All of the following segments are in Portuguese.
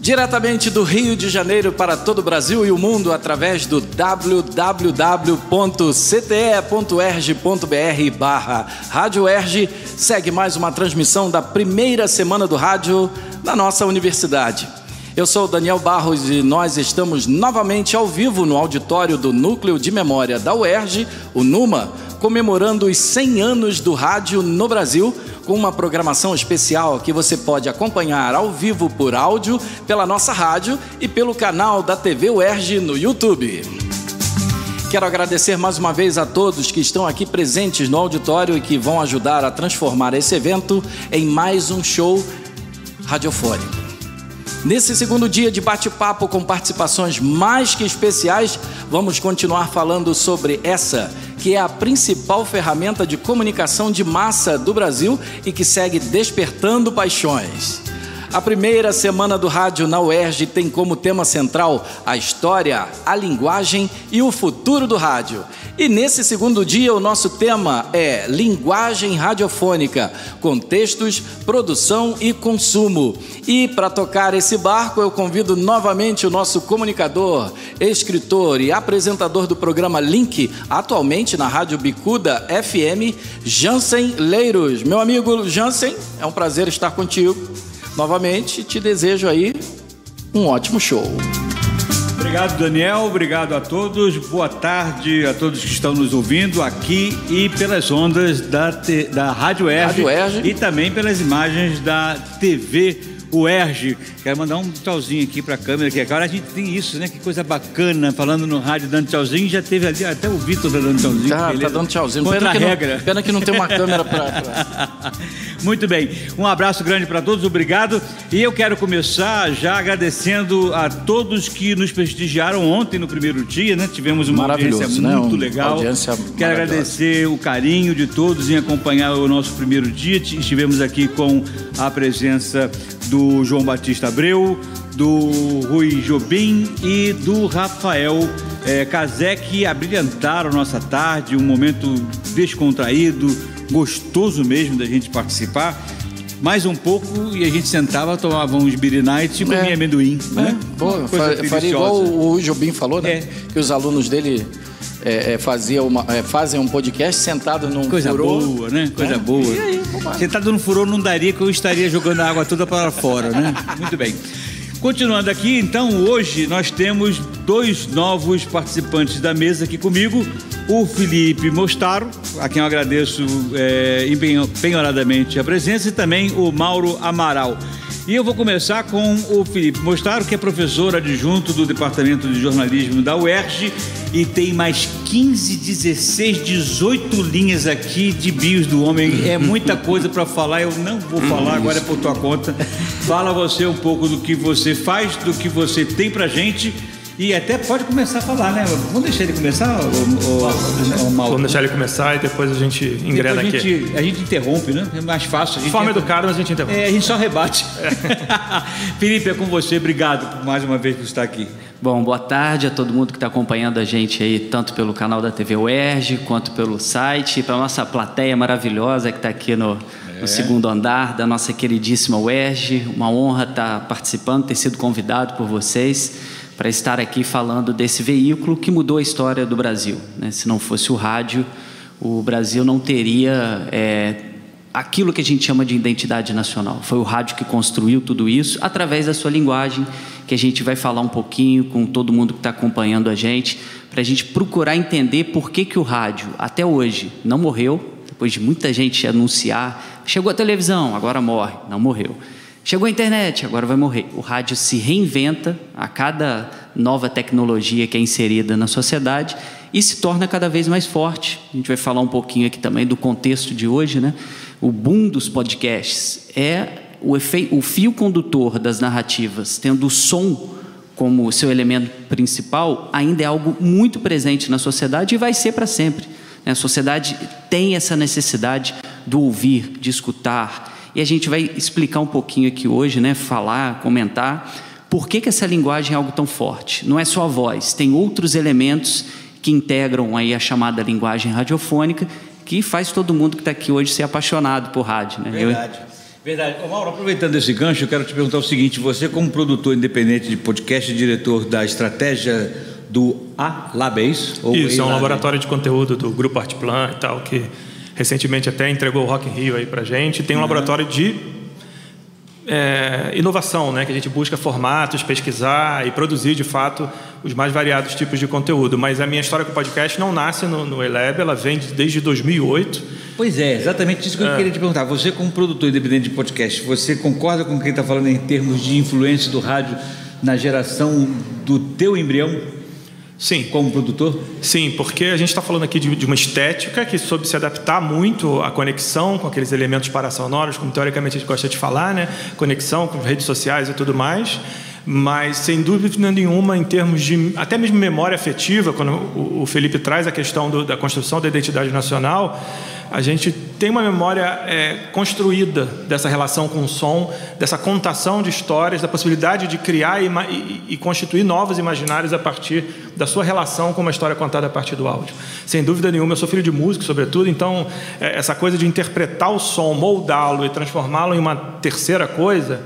Diretamente do Rio de Janeiro para todo o Brasil e o mundo através do www.cte.erg.br barra Rádio Erg, segue mais uma transmissão da primeira semana do rádio da nossa universidade. Eu sou Daniel Barros e nós estamos novamente ao vivo no auditório do Núcleo de Memória da UERJ, o NUMA, comemorando os 100 anos do rádio no Brasil, com uma programação especial que você pode acompanhar ao vivo por áudio pela nossa rádio e pelo canal da TV UERJ no YouTube. Quero agradecer mais uma vez a todos que estão aqui presentes no auditório e que vão ajudar a transformar esse evento em mais um show radiofônico. Nesse segundo dia de bate-papo com participações mais que especiais, vamos continuar falando sobre essa, que é a principal ferramenta de comunicação de massa do Brasil e que segue despertando paixões. A primeira semana do rádio na UERJ tem como tema central a história, a linguagem e o futuro do rádio. E nesse segundo dia, o nosso tema é linguagem radiofônica, contextos, produção e consumo. E para tocar esse barco, eu convido novamente o nosso comunicador, escritor e apresentador do programa Link, atualmente na Rádio Bicuda FM, Jansen Leiros. Meu amigo Jansen, é um prazer estar contigo novamente te desejo aí um ótimo show. Obrigado, Daniel. Obrigado a todos. Boa tarde a todos que estão nos ouvindo aqui e pelas ondas da, da Rádio Erge, Rádio Erge e também pelas imagens da TV o Erge. Quero mandar um tchauzinho aqui para a câmera, que agora a gente tem isso, né? Que coisa bacana, falando no rádio, dando tchauzinho. Já teve ali, até o Vitor tá dando tchauzinho. Tá, tá dando tchauzinho. Contra pena, a que regra. Não, pena que não tem uma câmera para. Muito bem. Um abraço grande para todos, obrigado. E eu quero começar já agradecendo a todos que nos prestigiaram ontem no primeiro dia, né? Tivemos uma audiência né? muito um, legal. Audiência quero agradecer o carinho de todos em acompanhar o nosso primeiro dia. Estivemos aqui com a presença do João Batista Abreu, do Rui Jobim e do Rafael é, que abrilhantaram nossa tarde, um momento descontraído, gostoso mesmo da gente participar. Mais um pouco e a gente sentava, tomava uns beer nights e comia é. amendoim. É. Né? Boa, faria igual o Rui Jobim falou, né? É. Que os alunos dele é, é, fazia uma, é, fazem um podcast sentado num Coisa furor. boa, né? Coisa é. boa. E aí, sentado num furor não daria que eu estaria jogando a água toda para fora, né? Muito bem. Continuando aqui, então, hoje nós temos dois novos participantes da mesa aqui comigo. O Felipe Mostaro, a quem eu agradeço é, empenhoradamente a presença, e também o Mauro Amaral. E eu vou começar com o Felipe Mostaro, que é professor adjunto do Departamento de Jornalismo da UERJ e tem mais 15, 16, 18 linhas aqui de bios do homem. É muita coisa para falar, eu não vou falar, agora é por tua conta. Fala você um pouco do que você faz, do que você tem pra gente e até pode começar a falar, né? Vamos deixar ele começar, o, o, o Vamos deixar ele começar e depois a gente engrena depois a gente, aqui. A gente interrompe, né? É mais fácil. De forma educada, mas a gente interrompe. É, a gente só rebate. É. Felipe, é com você. Obrigado mais uma vez por estar aqui. Bom, boa tarde a todo mundo que está acompanhando a gente aí, tanto pelo canal da TV UERJ, quanto pelo site, para nossa plateia maravilhosa que está aqui no, no, segundo andar da nossa queridíssima UERJ. Uma honra estar tá participando, ter sido convidado por vocês para estar aqui falando desse veículo que mudou a história do Brasil. Né? Se não fosse o rádio, o Brasil não teria é, aquilo que a gente chama de identidade nacional. Foi o rádio que construiu tudo isso através da sua linguagem, que a gente vai falar um pouquinho com todo mundo que está acompanhando a gente, para a gente procurar entender por que, que o rádio, até hoje, não morreu, depois de muita gente anunciar, chegou a televisão, agora morre, não morreu. Chegou a internet, agora vai morrer. O rádio se reinventa a cada nova tecnologia que é inserida na sociedade e se torna cada vez mais forte. A gente vai falar um pouquinho aqui também do contexto de hoje, né? O boom dos podcasts é o, efeito, o fio condutor das narrativas, tendo o som como seu elemento principal, ainda é algo muito presente na sociedade e vai ser para sempre. A sociedade tem essa necessidade do ouvir, de escutar, e a gente vai explicar um pouquinho aqui hoje, né, falar, comentar, por que, que essa linguagem é algo tão forte. Não é só a voz, tem outros elementos que integram aí a chamada linguagem radiofônica, que faz todo mundo que está aqui hoje ser apaixonado por rádio. Né? Verdade. Verdade. Ô, Mauro, aproveitando esse gancho, eu quero te perguntar o seguinte: você, como produtor independente de podcast e diretor da estratégia do Alabase? Ou Isso, é um laboratório de conteúdo do Grupo Artplan e tal, que recentemente até entregou o Rock in Rio aí pra gente. Tem um uhum. laboratório de é, inovação, né? que a gente busca formatos, pesquisar e produzir de fato os mais variados tipos de conteúdo. Mas a minha história com o podcast não nasce no, no Eleb, ela vem desde 2008. Pois é, exatamente isso que eu é. queria te perguntar. Você, como produtor independente de podcast, você concorda com quem está falando em termos de influência do rádio na geração do teu embrião? Sim. Como produtor? Sim, porque a gente está falando aqui de, de, uma estética que soube se adaptar muito à conexão com aqueles elementos parasonoros, como teoricamente a gente gosta de falar, né? Conexão com redes sociais e tudo mais. Mas, sem dúvida nenhuma, em termos de até mesmo memória afetiva, quando o, Felipe traz a questão do, da construção da identidade nacional, a gente tem uma memória é, construída dessa relação com o som, dessa contação de histórias, da possibilidade de criar e, e, e, constituir novos imaginários a partir da sua relação com uma história contada a partir do áudio. Sem dúvida nenhuma, eu sou filho de músico, sobretudo, então é, essa coisa de interpretar o som, moldá-lo e transformá-lo em uma terceira coisa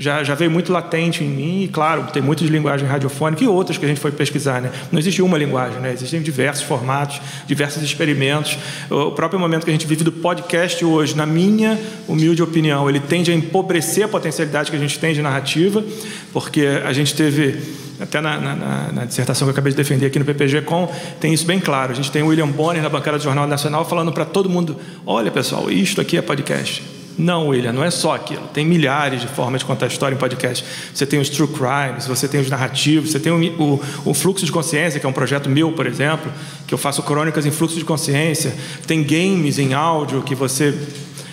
já, já veio muito latente em mim, e claro, tem muitas linguagens radiofônicas e outras que a gente foi pesquisar. Né? Não existe uma linguagem, né? existem diversos formatos, diversos experimentos. O próprio momento que a gente vive do podcast hoje, na minha humilde opinião, ele tende a empobrecer a potencialidade que a gente tem de narrativa, porque a gente teve até na, na, na, dissertação que eu acabei de defender aqui no PPG Com, tem isso bem claro. A gente tem o William Bonner na bancada do Jornal Nacional falando para todo mundo: olha pessoal, isto aqui é podcast. Não, William, não é só aquilo. Tem milhares de formas de contar história em podcast. Você tem os true crimes, você tem os narrativos, você tem o, o, o, fluxo de consciência, que é um projeto meu, por exemplo, que eu faço crônicas em fluxo de consciência. Tem games em áudio que você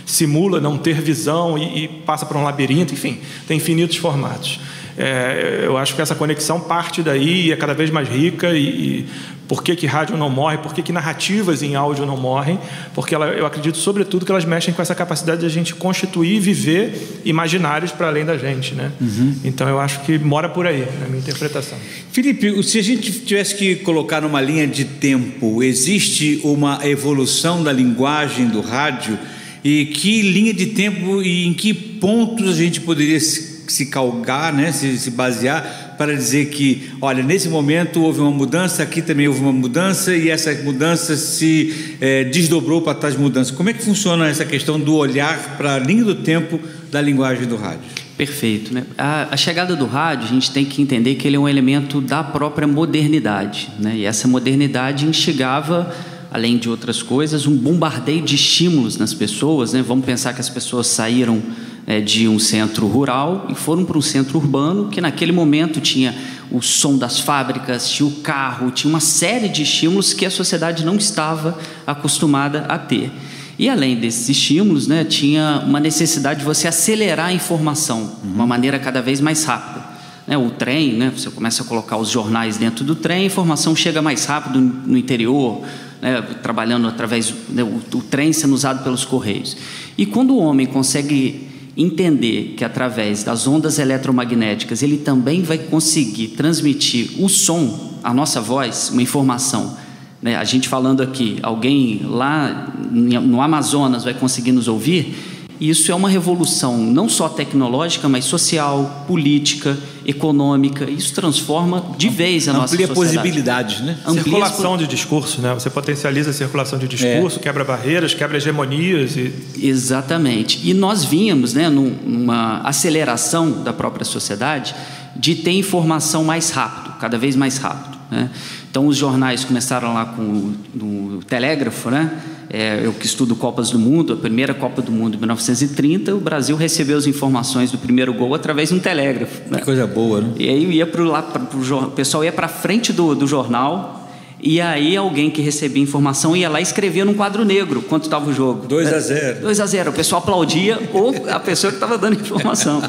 simula não ter visão e, e passa por um labirinto. Enfim, tem infinitos formatos. É, eu acho que essa conexão parte daí e é cada vez mais rica e, e por que, que rádio não morre, por que, que narrativas em áudio não morrem, porque ela, eu acredito, sobretudo, que elas mexem com essa capacidade de a gente constituir e viver imaginários para além da gente. Né? Uhum. Então, eu acho que mora por aí, na minha interpretação. Felipe, se a gente tivesse que colocar numa linha de tempo, existe uma evolução da linguagem do rádio? E que linha de tempo e em que pontos a gente poderia se, se calgar, né? se, se basear para dizer que, olha, nesse momento houve uma mudança, aqui também houve uma mudança e essa mudança se é, desdobrou para tais mudanças. Como é que funciona essa questão do olhar para a linha do tempo da linguagem do rádio? Perfeito. Né? A, a, chegada do rádio, a gente tem que entender que ele é um elemento da própria modernidade. Né? E essa modernidade instigava, além de outras coisas, um bombardeio de estímulos nas pessoas. Né? Vamos pensar que as pessoas saíram é, de um centro rural e foram para um centro urbano que naquele momento tinha o som das fábricas, tinha o carro, tinha uma série de estímulos que a sociedade não estava acostumada a ter. E além desses estímulos, né, tinha uma necessidade de você acelerar a informação de uma maneira cada vez mais rápida. Né, o trem, né, você começa a colocar os jornais dentro do trem, a informação chega mais rápido no interior, né, trabalhando através do né, trem sendo usado pelos correios. E quando o homem consegue entender que através das ondas eletromagnéticas ele também vai conseguir transmitir o som, a nossa voz, uma informação. Né? A gente falando aqui, alguém lá no Amazonas vai conseguir nos ouvir e isso é uma revolução não só tecnológica, mas social, política, econômica. Isso transforma de vez a Amplia nossa sociedade. Amplia possibilidades, né? Amplia circulação de discurso, né? Você potencializa a circulação de discurso, é. quebra barreiras, quebra hegemonias. E... Exatamente. E nós vínhamos né, numa aceleração da própria sociedade de ter informação mais rápido, cada vez mais rápido. Né? Então, os jornais começaram lá com o, o telégrafo, né? É, eu que estudo Copas do Mundo, a primeira Copa do Mundo em 1930, o Brasil recebeu as informações do primeiro gol através de um telégrafo. Né? Que coisa boa, né? E aí ia pro, lá, pro, o pessoal ia para frente do, do jornal e aí alguém que recebia informação ia lá e escrevia num quadro negro quanto estava o jogo. 2 a 0. 2 a 0. O pessoal aplaudia ou a pessoa que estava dando informação.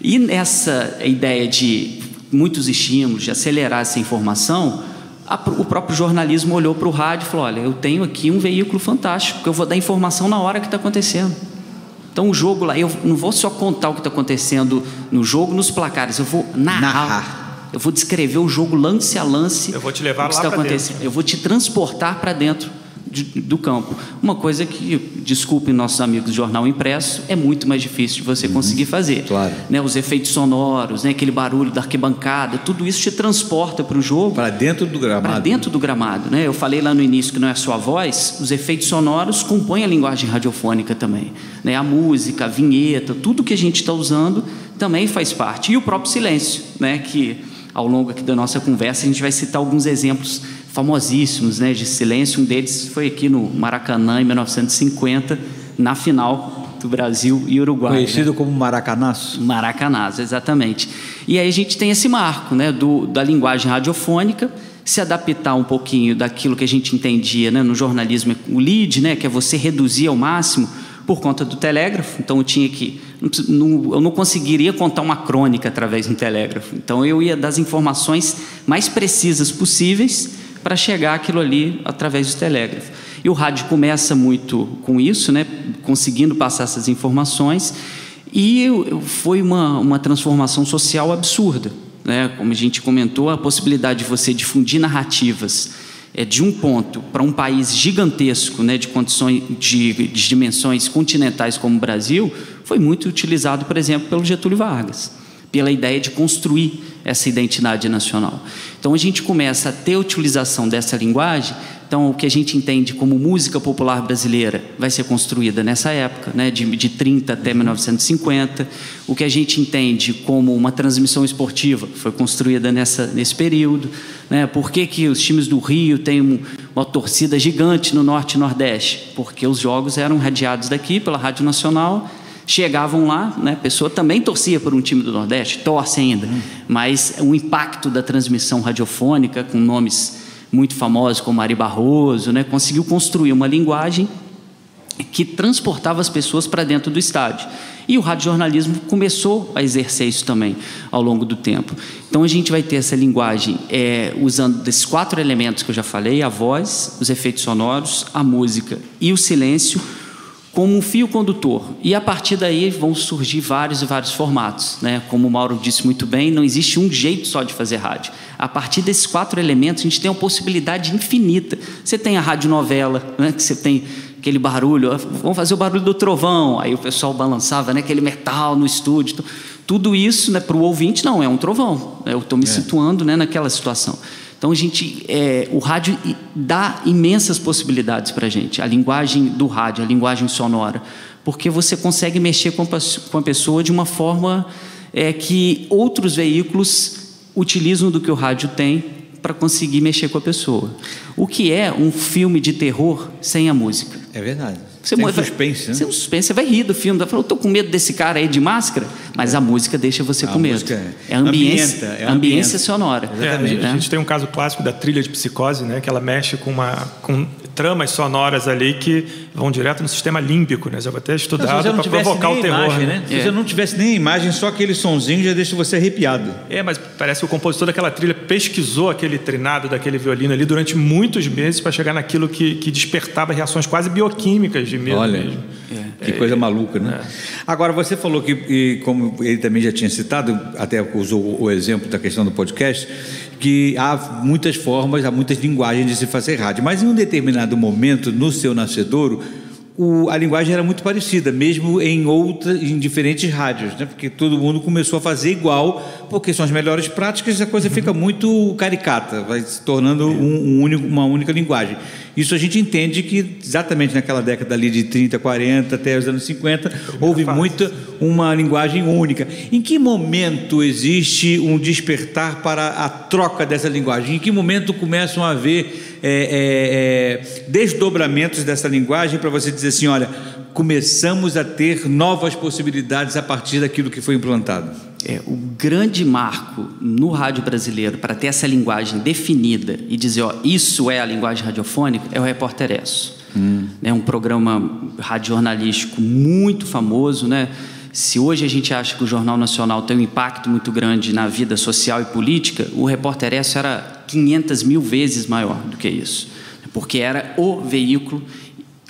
E nessa ideia de muitos estímulos, de acelerar essa informação, a, o próprio jornalismo olhou para o rádio e falou: Olha, eu tenho aqui um veículo fantástico, que eu vou dar informação na hora que está acontecendo. Então, o jogo lá, eu não vou só contar o que está acontecendo no jogo, nos placares, eu vou narrar. narrar. Eu vou descrever o jogo lance a lance. Eu vou te levar lá para dentro. Eu vou te transportar para dentro de, do campo. Uma coisa que, desculpem nossos amigos do jornal impresso, é muito mais difícil de você uhum, conseguir fazer. Claro. Né, os efeitos sonoros, né, aquele barulho da arquibancada, tudo isso te transporta para o jogo. Para dentro do gramado. Para dentro do gramado. Né? Eu falei lá no início que não é só a voz, os efeitos sonoros compõem a linguagem radiofônica também. Né? A música, a vinheta, tudo que a gente está usando também faz parte. E o próprio silêncio, né? que ao longo aqui da nossa conversa a gente vai citar alguns exemplos famosíssimos né, de silêncio. Um deles foi aqui no Maracanã, em 1950, na final do Brasil e Uruguai. Conhecido né? como Maracanaço. Maracanaço, exatamente. E aí a gente tem esse marco né, do, da linguagem radiofônica, se adaptar um pouquinho daquilo que a gente entendia né, no jornalismo, o lead, né, que é você reduzir ao máximo por conta do telégrafo. Então eu tinha que. Não, eu não conseguiria contar uma crônica através do telégrafo. Então eu ia das informações mais precisas possíveis para chegar aquilo ali através do telégrafo. E o rádio começa muito com isso, né, conseguindo passar essas informações, e foi uma, uma transformação social absurda. Né? Como a gente comentou, a possibilidade de você difundir narrativas é, de um ponto para um país gigantesco, né, de condições de, de dimensões continentais como o Brasil, foi muito utilizado, por exemplo, pelo Getúlio Vargas pela ideia de construir essa identidade nacional. Então a gente começa a ter utilização dessa linguagem. Então o que a gente entende como música popular brasileira vai ser construída nessa época, né, de, de 30 até 1950. O que a gente entende como uma transmissão esportiva foi construída nessa, nesse período. Né? Por que, que os times do Rio têm um, uma torcida gigante no Norte e Nordeste? Porque os jogos eram radiados daqui pela Rádio Nacional chegavam lá, né, a pessoa também torcia por um time do Nordeste, torce ainda, uhum. mas o impacto da transmissão radiofônica, com nomes muito famosos como Ari Barroso, né, conseguiu construir uma linguagem que transportava as pessoas para dentro do estádio. E o radiojornalismo começou a exercer isso também ao longo do tempo. Então a gente vai ter essa linguagem é, usando desses quatro elementos que eu já falei: a voz, os efeitos sonoros, a música e o silêncio como um fio condutor. E a partir daí vão surgir vários e vários formatos. Né? Como o Mauro disse muito bem, não existe um jeito só de fazer rádio. A partir desses quatro elementos, a gente tem uma possibilidade infinita. Você tem a radionovela, né? que você tem aquele barulho, vamos fazer o barulho do trovão, aí o pessoal balançava né? aquele metal no estúdio. Tudo isso né, para o ouvinte, não, é um trovão. Eu estou me é. situando né, naquela situação. Então a gente, é, o rádio dá imensas possibilidades para a gente. A linguagem do rádio, a linguagem sonora, porque você consegue mexer com a pessoa de uma forma é, que outros veículos utilizam do que o rádio tem para conseguir mexer com a pessoa. O que é um filme de terror sem a música? É verdade. Você Tem suspense, né? Você, um suspense, você vai rir do filme, vai falar, eu tô com medo desse cara aí de máscara, mas é. a música deixa você a com medo. É, é ambiência, é ambiência sonora. É, a, gente, a gente tem um caso clássico da trilha de psicose, né, que ela mexe com uma com tramas sonoras ali que vão direto no sistema límbico, né? Já vou até estudado para provocar o terror. Imagem, né? Se é. você não tivesse nem imagem, só aquele sonzinho já deixa você arrepiado. É, mas parece que o compositor daquela trilha pesquisou aquele trinado daquele violino ali durante muitos meses para chegar naquilo que, que despertava reações quase bioquímicas de medo Olha, mesmo. É. Que coisa maluca, né? É. Agora, você falou que, como ele também já tinha citado, até usou o exemplo da questão do podcast, que há muitas formas, há muitas linguagens de se fazer rádio, mas em um determinado momento, no seu nascedouro, o, a linguagem era muito parecida, mesmo em outras, em diferentes rádios, né? porque todo mundo começou a fazer igual, porque são as melhores práticas e a coisa fica muito caricata, vai se tornando um, um único, uma única linguagem. Isso a gente entende que exatamente naquela década ali de 30, 40 até os anos 50 houve muita uma linguagem única. Em que momento existe um despertar para a troca dessa linguagem? Em que momento começam a haver é, é, é, desdobramentos dessa linguagem para você dizer assim, olha, começamos a ter novas possibilidades a partir daquilo que foi implantado? É, o grande marco no rádio brasileiro para ter essa linguagem definida e dizer, ó, isso é a linguagem radiofônica, é o Repórter Esso. Hum. É um programa radiojornalístico muito famoso, né? Se hoje a gente acha que o Jornal Nacional tem um impacto muito grande na vida social e política, o Repórter Esso era 500 mil vezes maior do que isso. Porque era o veículo,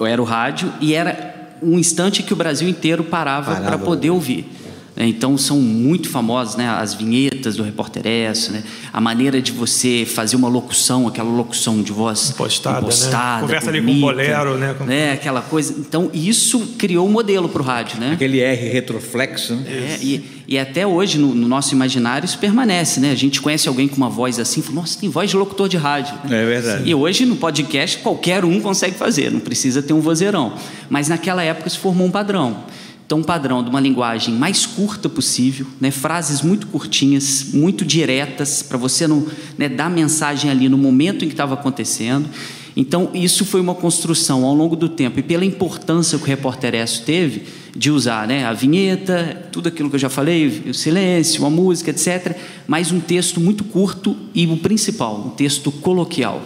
era o rádio, e era um instante que o Brasil inteiro parava para poder ouvir. Né? Então são muito famosas né? as vinhetas do Repórter S, né? a maneira de você fazer uma locução, aquela locução de voz impostada, impostada né? conversa bonita, ali com o bolero, né? Com... né? Aquela coisa. Então isso criou um modelo para o rádio, né? Aquele R retroflexo. Né? É, e, e, até hoje no, no, nosso imaginário isso permanece, né? A gente conhece alguém com uma voz assim, fala, nossa, tem voz de locutor de rádio. É verdade. E hoje no podcast qualquer um consegue fazer, não precisa ter um vozeirão. Mas naquela época se formou um padrão. Então, um padrão de uma linguagem mais curta possível, né? frases muito curtinhas, muito diretas, para você não né, dar mensagem ali no momento em que estava acontecendo. Então, isso foi uma construção ao longo do tempo, e pela importância que o repórter Esso teve de usar né, a vinheta, tudo aquilo que eu já falei, o silêncio, a música, etc., mas um texto muito curto e o principal, um texto coloquial,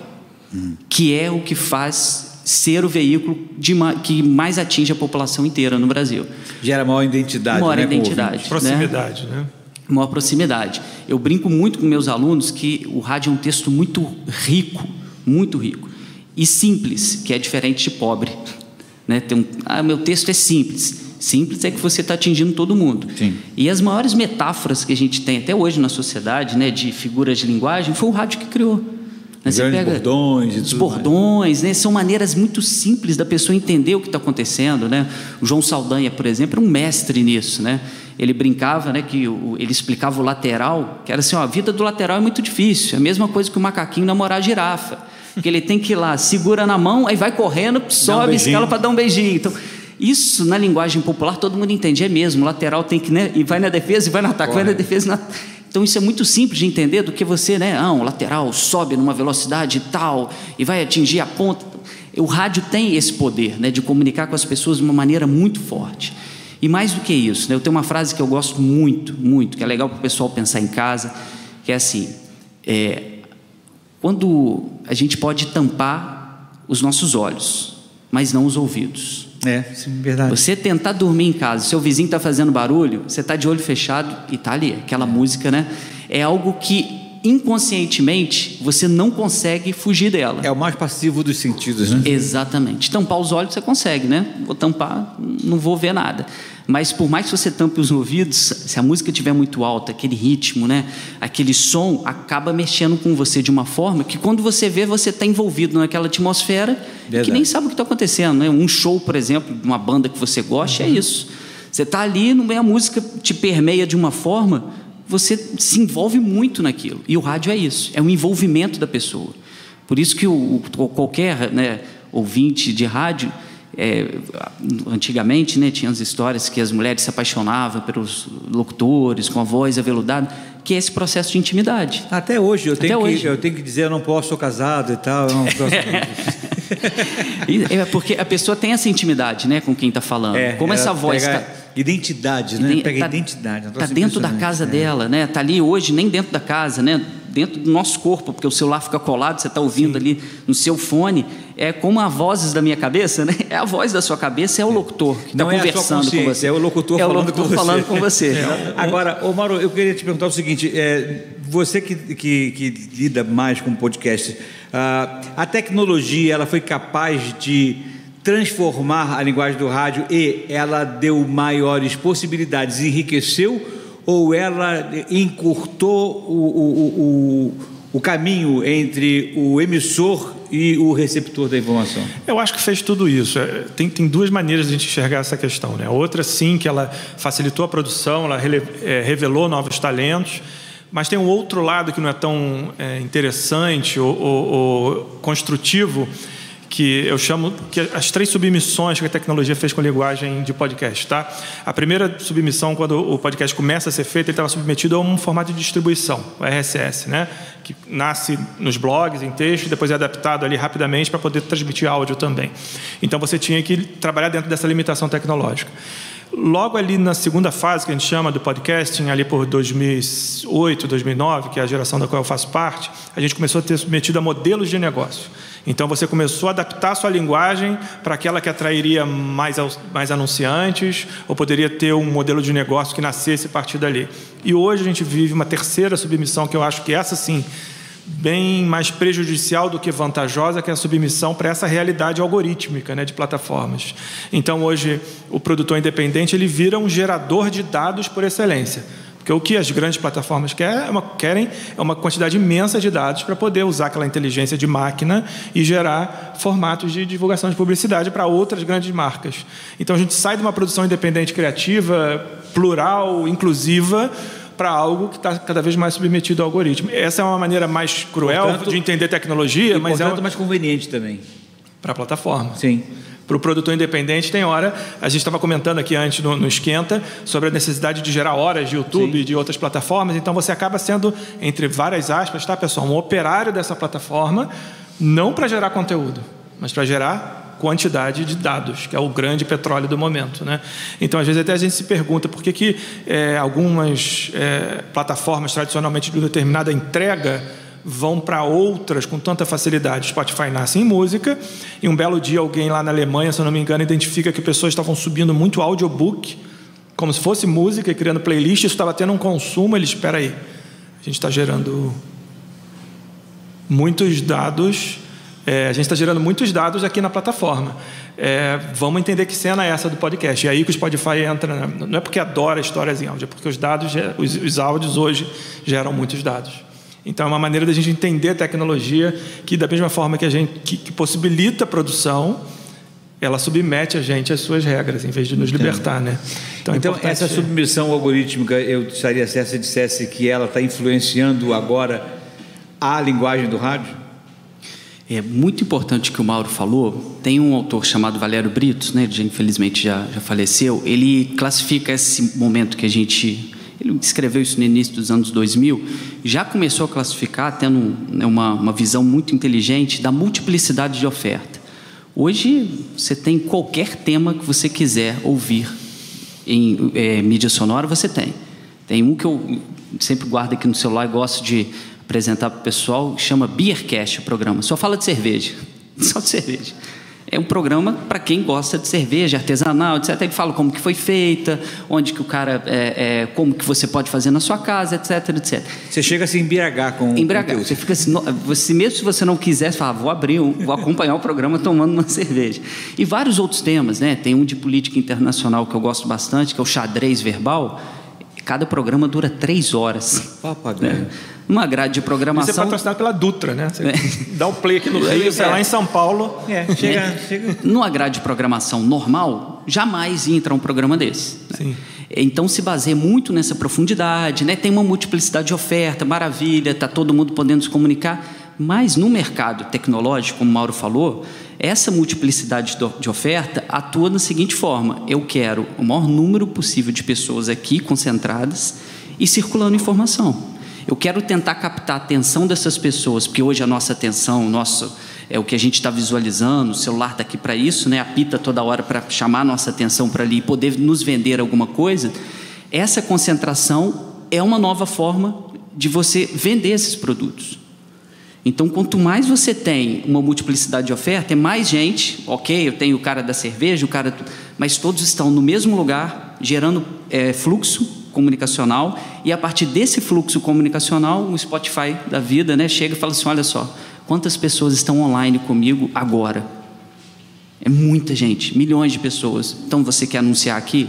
hum. que é o que faz ser o veículo de, que mais atinge a população inteira no Brasil. Gera maior identidade. Maior né, identidade. Né? Proximidade, né? Maior proximidade. Eu brinco muito com meus alunos que o rádio é um texto muito rico, muito rico. E simples, que é diferente de pobre. Né? Tem um, ah, meu texto é simples. Simples é que você está atingindo todo mundo. Sim. E as maiores metáforas que a gente tem até hoje na sociedade, né, de figuras de linguagem, foi o rádio que criou. Né? Você pega bordões, os bordões, né? São maneiras muito simples da pessoa entender o que está acontecendo, né? O João Saldanha, por exemplo, era um mestre nisso, né? Ele brincava, né? Que o, ele explicava o lateral, que era assim, ó, a vida do lateral é muito difícil, é a mesma coisa que o macaquinho namorar a girafa, que ele tem que ir lá, segura na mão, aí vai correndo, sobe, um escala para dar um beijinho. Então isso na linguagem popular todo mundo entende, é mesmo. O lateral tem que, né? E vai na defesa e vai no ataque, Corre. vai na defesa e na então isso é muito simples de entender do que você, né? Ah, um lateral sobe numa velocidade tal e vai atingir a ponta. O rádio tem esse poder, né, de comunicar com as pessoas de uma maneira muito forte. E mais do que isso, né, eu tenho uma frase que eu gosto muito, muito, que é legal para o pessoal pensar em casa, que é assim: é, quando a gente pode tampar os nossos olhos, mas não os ouvidos. É, sim, verdade. Você tentar dormir em casa, seu vizinho está fazendo barulho, você está de olho fechado e está ali, aquela música, né? É algo que inconscientemente você não consegue fugir dela. É o mais passivo dos sentidos, né? Exatamente. Tampar os olhos você consegue, né? Vou tampar, não vou ver nada. Mas por mais que você tampe os ouvidos, se a música estiver muito alta, aquele ritmo, né, aquele som, acaba mexendo com você de uma forma que quando você vê, você está envolvido naquela atmosfera que nem sabe o que está acontecendo. Né? Um show, por exemplo, de uma banda que você gosta, é uhum. é isso. Você está ali, a música te permeia de uma forma, você se envolve muito naquilo. E o rádio é isso, é o envolvimento da pessoa. Por isso que o, o qualquer né, ouvinte de rádio é, antigamente, né, tinha as histórias que as mulheres se apaixonavam pelos locutores com a voz aveludada, que é esse processo de intimidade. Até hoje, eu, tenho. Que, eu tenho que dizer, eu não posso, sou casado e tal. Posso... é porque a pessoa tem essa intimidade né, com quem está falando. É, Como essa voz está. Identidade, né? Pega tá, identidade. Está dentro da casa é. dela, né? Está ali hoje, nem dentro da casa, né? dentro do nosso corpo, porque o celular fica colado, você está ouvindo Sim. ali no seu fone. É como a vozes da minha cabeça, né? É a voz da sua cabeça, é o locutor que está é conversando com você. É o locutor, é o falando, locutor com falando com você. É. Agora, ô Mauro, eu queria te perguntar o seguinte: é, você que, que, que, lida mais com podcast, uh, a tecnologia ela foi capaz de transformar a linguagem do rádio e ela deu maiores possibilidades, enriqueceu ou ela encurtou o, o, o, o caminho entre o emissor e o receptor da informação? Eu acho que fez tudo isso. É, tem, tem duas maneiras de a gente enxergar essa questão. Né? Outra, sim, que ela facilitou a produção, ela é, revelou novos talentos, mas tem um outro lado que não é tão é, interessante ou, ou, ou construtivo, que eu chamo que as três submissões que a tecnologia fez com a linguagem de podcast, tá? A primeira submissão, quando o podcast começa a ser feito, ele estava submetido a um formato de distribuição, o RSS, né? Que nasce nos blogs, em texto, depois é adaptado ali rapidamente para poder transmitir áudio também. Então você tinha que trabalhar dentro dessa limitação tecnológica. Logo ali na segunda fase, que a gente chama do podcasting, ali por 2008, 2009, que é a geração da qual eu faço parte, a gente começou a ter submetido a modelos de negócio. Então você começou a adaptar a sua linguagem para aquela que atrairia mais, mais anunciantes, ou poderia ter um modelo de negócio que nascesse a partir dali. E hoje a gente vive uma terceira submissão, que eu acho que essa sim bem mais prejudicial do que vantajosa, que é a submissão para essa realidade algorítmica né, de plataformas. Então, hoje, o produtor independente ele vira um gerador de dados por excelência. Porque o que as grandes plataformas querem é uma, querem é uma quantidade imensa de dados para poder usar aquela inteligência de máquina e gerar formatos de divulgação de publicidade para outras grandes marcas. Então a gente sai de uma produção independente criativa, plural, inclusiva, para algo que está cada vez mais submetido ao algoritmo. Essa é uma maneira mais cruel portanto, de entender tecnologia, mas é uma... mais conveniente também para a plataforma. Sim para o produtor independente tem hora. A gente estava comentando aqui antes no, no, Esquenta sobre a necessidade de gerar horas de YouTube e de outras plataformas. Então você acaba sendo, entre várias aspas, tá, pessoal, um operário dessa plataforma, não para gerar conteúdo, mas para gerar quantidade de dados, que é o grande petróleo do momento. Né? Então, às vezes, até a gente se pergunta por que, que é, algumas é, plataformas tradicionalmente de determinada entrega vão para outras com tanta facilidade. Spotify nasce em música, e um belo dia alguém lá na Alemanha, se eu não me engano, identifica que pessoas estavam subindo muito audiobook, como se fosse música, e criando playlist, isso estava tendo um consumo, ele espera aí, a gente está gerando muitos dados, é, a gente está gerando muitos dados aqui na plataforma. É, vamos entender que cena é essa do podcast. E aí que o Spotify entra, não é porque adora histórias em áudio, é porque os dados, os, os áudios hoje geram muitos dados. Então, é uma maneira da gente entender a tecnologia que, da mesma forma que a gente que, que possibilita a produção, ela submete a gente às suas regras, em vez de nos libertar, né? Então, é então essa submissão algorítmica, eu estaria certo se dissesse que ela está influenciando agora a linguagem do rádio? É muito importante que o Mauro falou. Tem um autor chamado Valério Britos, né? Ele infelizmente já, já faleceu. Ele classifica esse momento que a gente ele escreveu isso no início dos anos 2000, já começou a classificar, tendo né, uma, uma visão muito inteligente da multiplicidade de oferta. Hoje, você tem qualquer tema que você quiser ouvir em é, mídia sonora, você tem. Tem um que eu sempre guardo aqui no celular e gosto de apresentar para o pessoal, chama Beercast o programa. Só fala de cerveja. Só de cerveja. É um programa para quem gosta de cerveja artesanal, etc. Ele fala como que foi feita, onde que o cara, é, é, como que você pode fazer na sua casa, etc, etc. Você chega a se embriagar com embriagar. Você fica assim, você mesmo se você não quiser, você fala, vou abrir, vou acompanhar o programa tomando uma cerveja. E vários outros temas, né? Tem um de política internacional que eu gosto bastante, que é o xadrez verbal. Cada programa dura três horas. Papagaio. Né? uma grade de programação. Você é patrocinado pela Dutra, né? Você é. dá o um play aqui no Rio, você é. lá em São Paulo. É, chega, é. chega. Numa grade de programação normal, jamais entra um programa desse. Né? Sim. Então se baseia muito nessa profundidade, né? Tem uma multiplicidade de oferta, maravilha, tá todo mundo podendo se comunicar. Mas no mercado tecnológico, como o Mauro falou, essa multiplicidade de oferta atua da seguinte forma: eu quero o maior número possível de pessoas aqui concentradas e circulando informação. Eu quero tentar captar a atenção dessas pessoas, porque hoje a nossa atenção, nosso, é o que a gente está visualizando, o celular está aqui para isso, né? apita toda hora para chamar a nossa atenção para ali e poder nos vender alguma coisa. Essa concentração é uma nova forma de você vender esses produtos. Então, quanto mais você tem uma multiplicidade de oferta, é mais gente, ok, eu tenho o cara da cerveja, o cara. Mas todos estão no mesmo lugar, gerando é, fluxo comunicacional e a partir desse fluxo comunicacional, o Spotify da vida, né, chega e fala assim: olha só, quantas pessoas estão online comigo agora? É muita gente, milhões de pessoas. Então você quer anunciar aqui?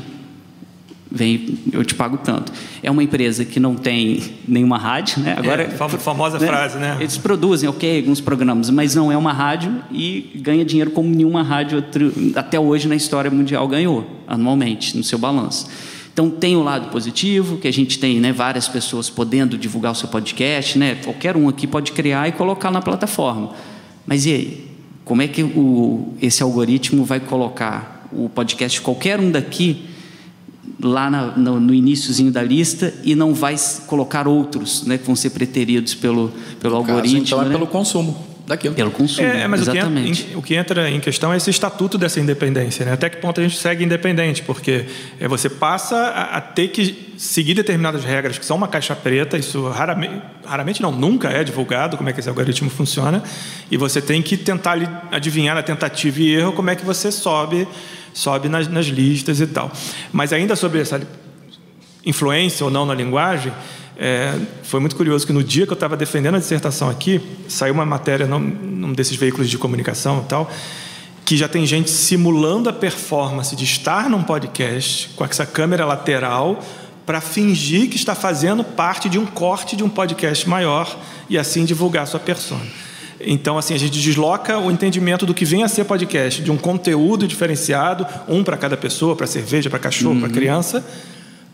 Vem, eu te pago tanto. É uma empresa que não tem nenhuma rádio, né? Agora, é, famosa né? frase, né? Eles produzem, ok, alguns programas, mas não é uma rádio e ganha dinheiro como nenhuma rádio até hoje na história mundial ganhou anualmente no seu balanço. Então tem o lado positivo, que a gente tem né, várias pessoas podendo divulgar o seu podcast, né? Qualquer um aqui pode criar e colocar na plataforma. Mas e aí? Como é que o, esse algoritmo vai colocar o podcast de qualquer um daqui lá na, no, no iníciozinho da lista e não vai colocar outros né, que vão ser preteridos pelo, pelo algoritmo? Caso, então é né? pelo consumo daquilo. Pelo consumo. É, mas exatamente. O que, entra, o que, entra, em questão é esse estatuto dessa independência. Né? Até que ponto a gente segue independente? Porque é, você passa a, a, ter que seguir determinadas regras que são uma caixa preta, isso raramente, raramente não, nunca é divulgado como é que esse algoritmo funciona, e você tem que tentar adivinhar na tentativa e erro como é que você sobe, sobe nas, nas listas e tal. Mas ainda sobre essa influência ou não na linguagem, é, foi muito curioso que no dia que eu estava defendendo a dissertação aqui, saiu uma matéria num, num desses veículos de comunicação e tal, que já tem gente simulando a performance de estar num podcast com essa câmera lateral para fingir que está fazendo parte de um corte de um podcast maior e assim divulgar sua persona. Então, assim, a gente desloca o entendimento do que vem a ser podcast, de um conteúdo diferenciado, um para cada pessoa, para cerveja, para cachorro, uhum. para criança,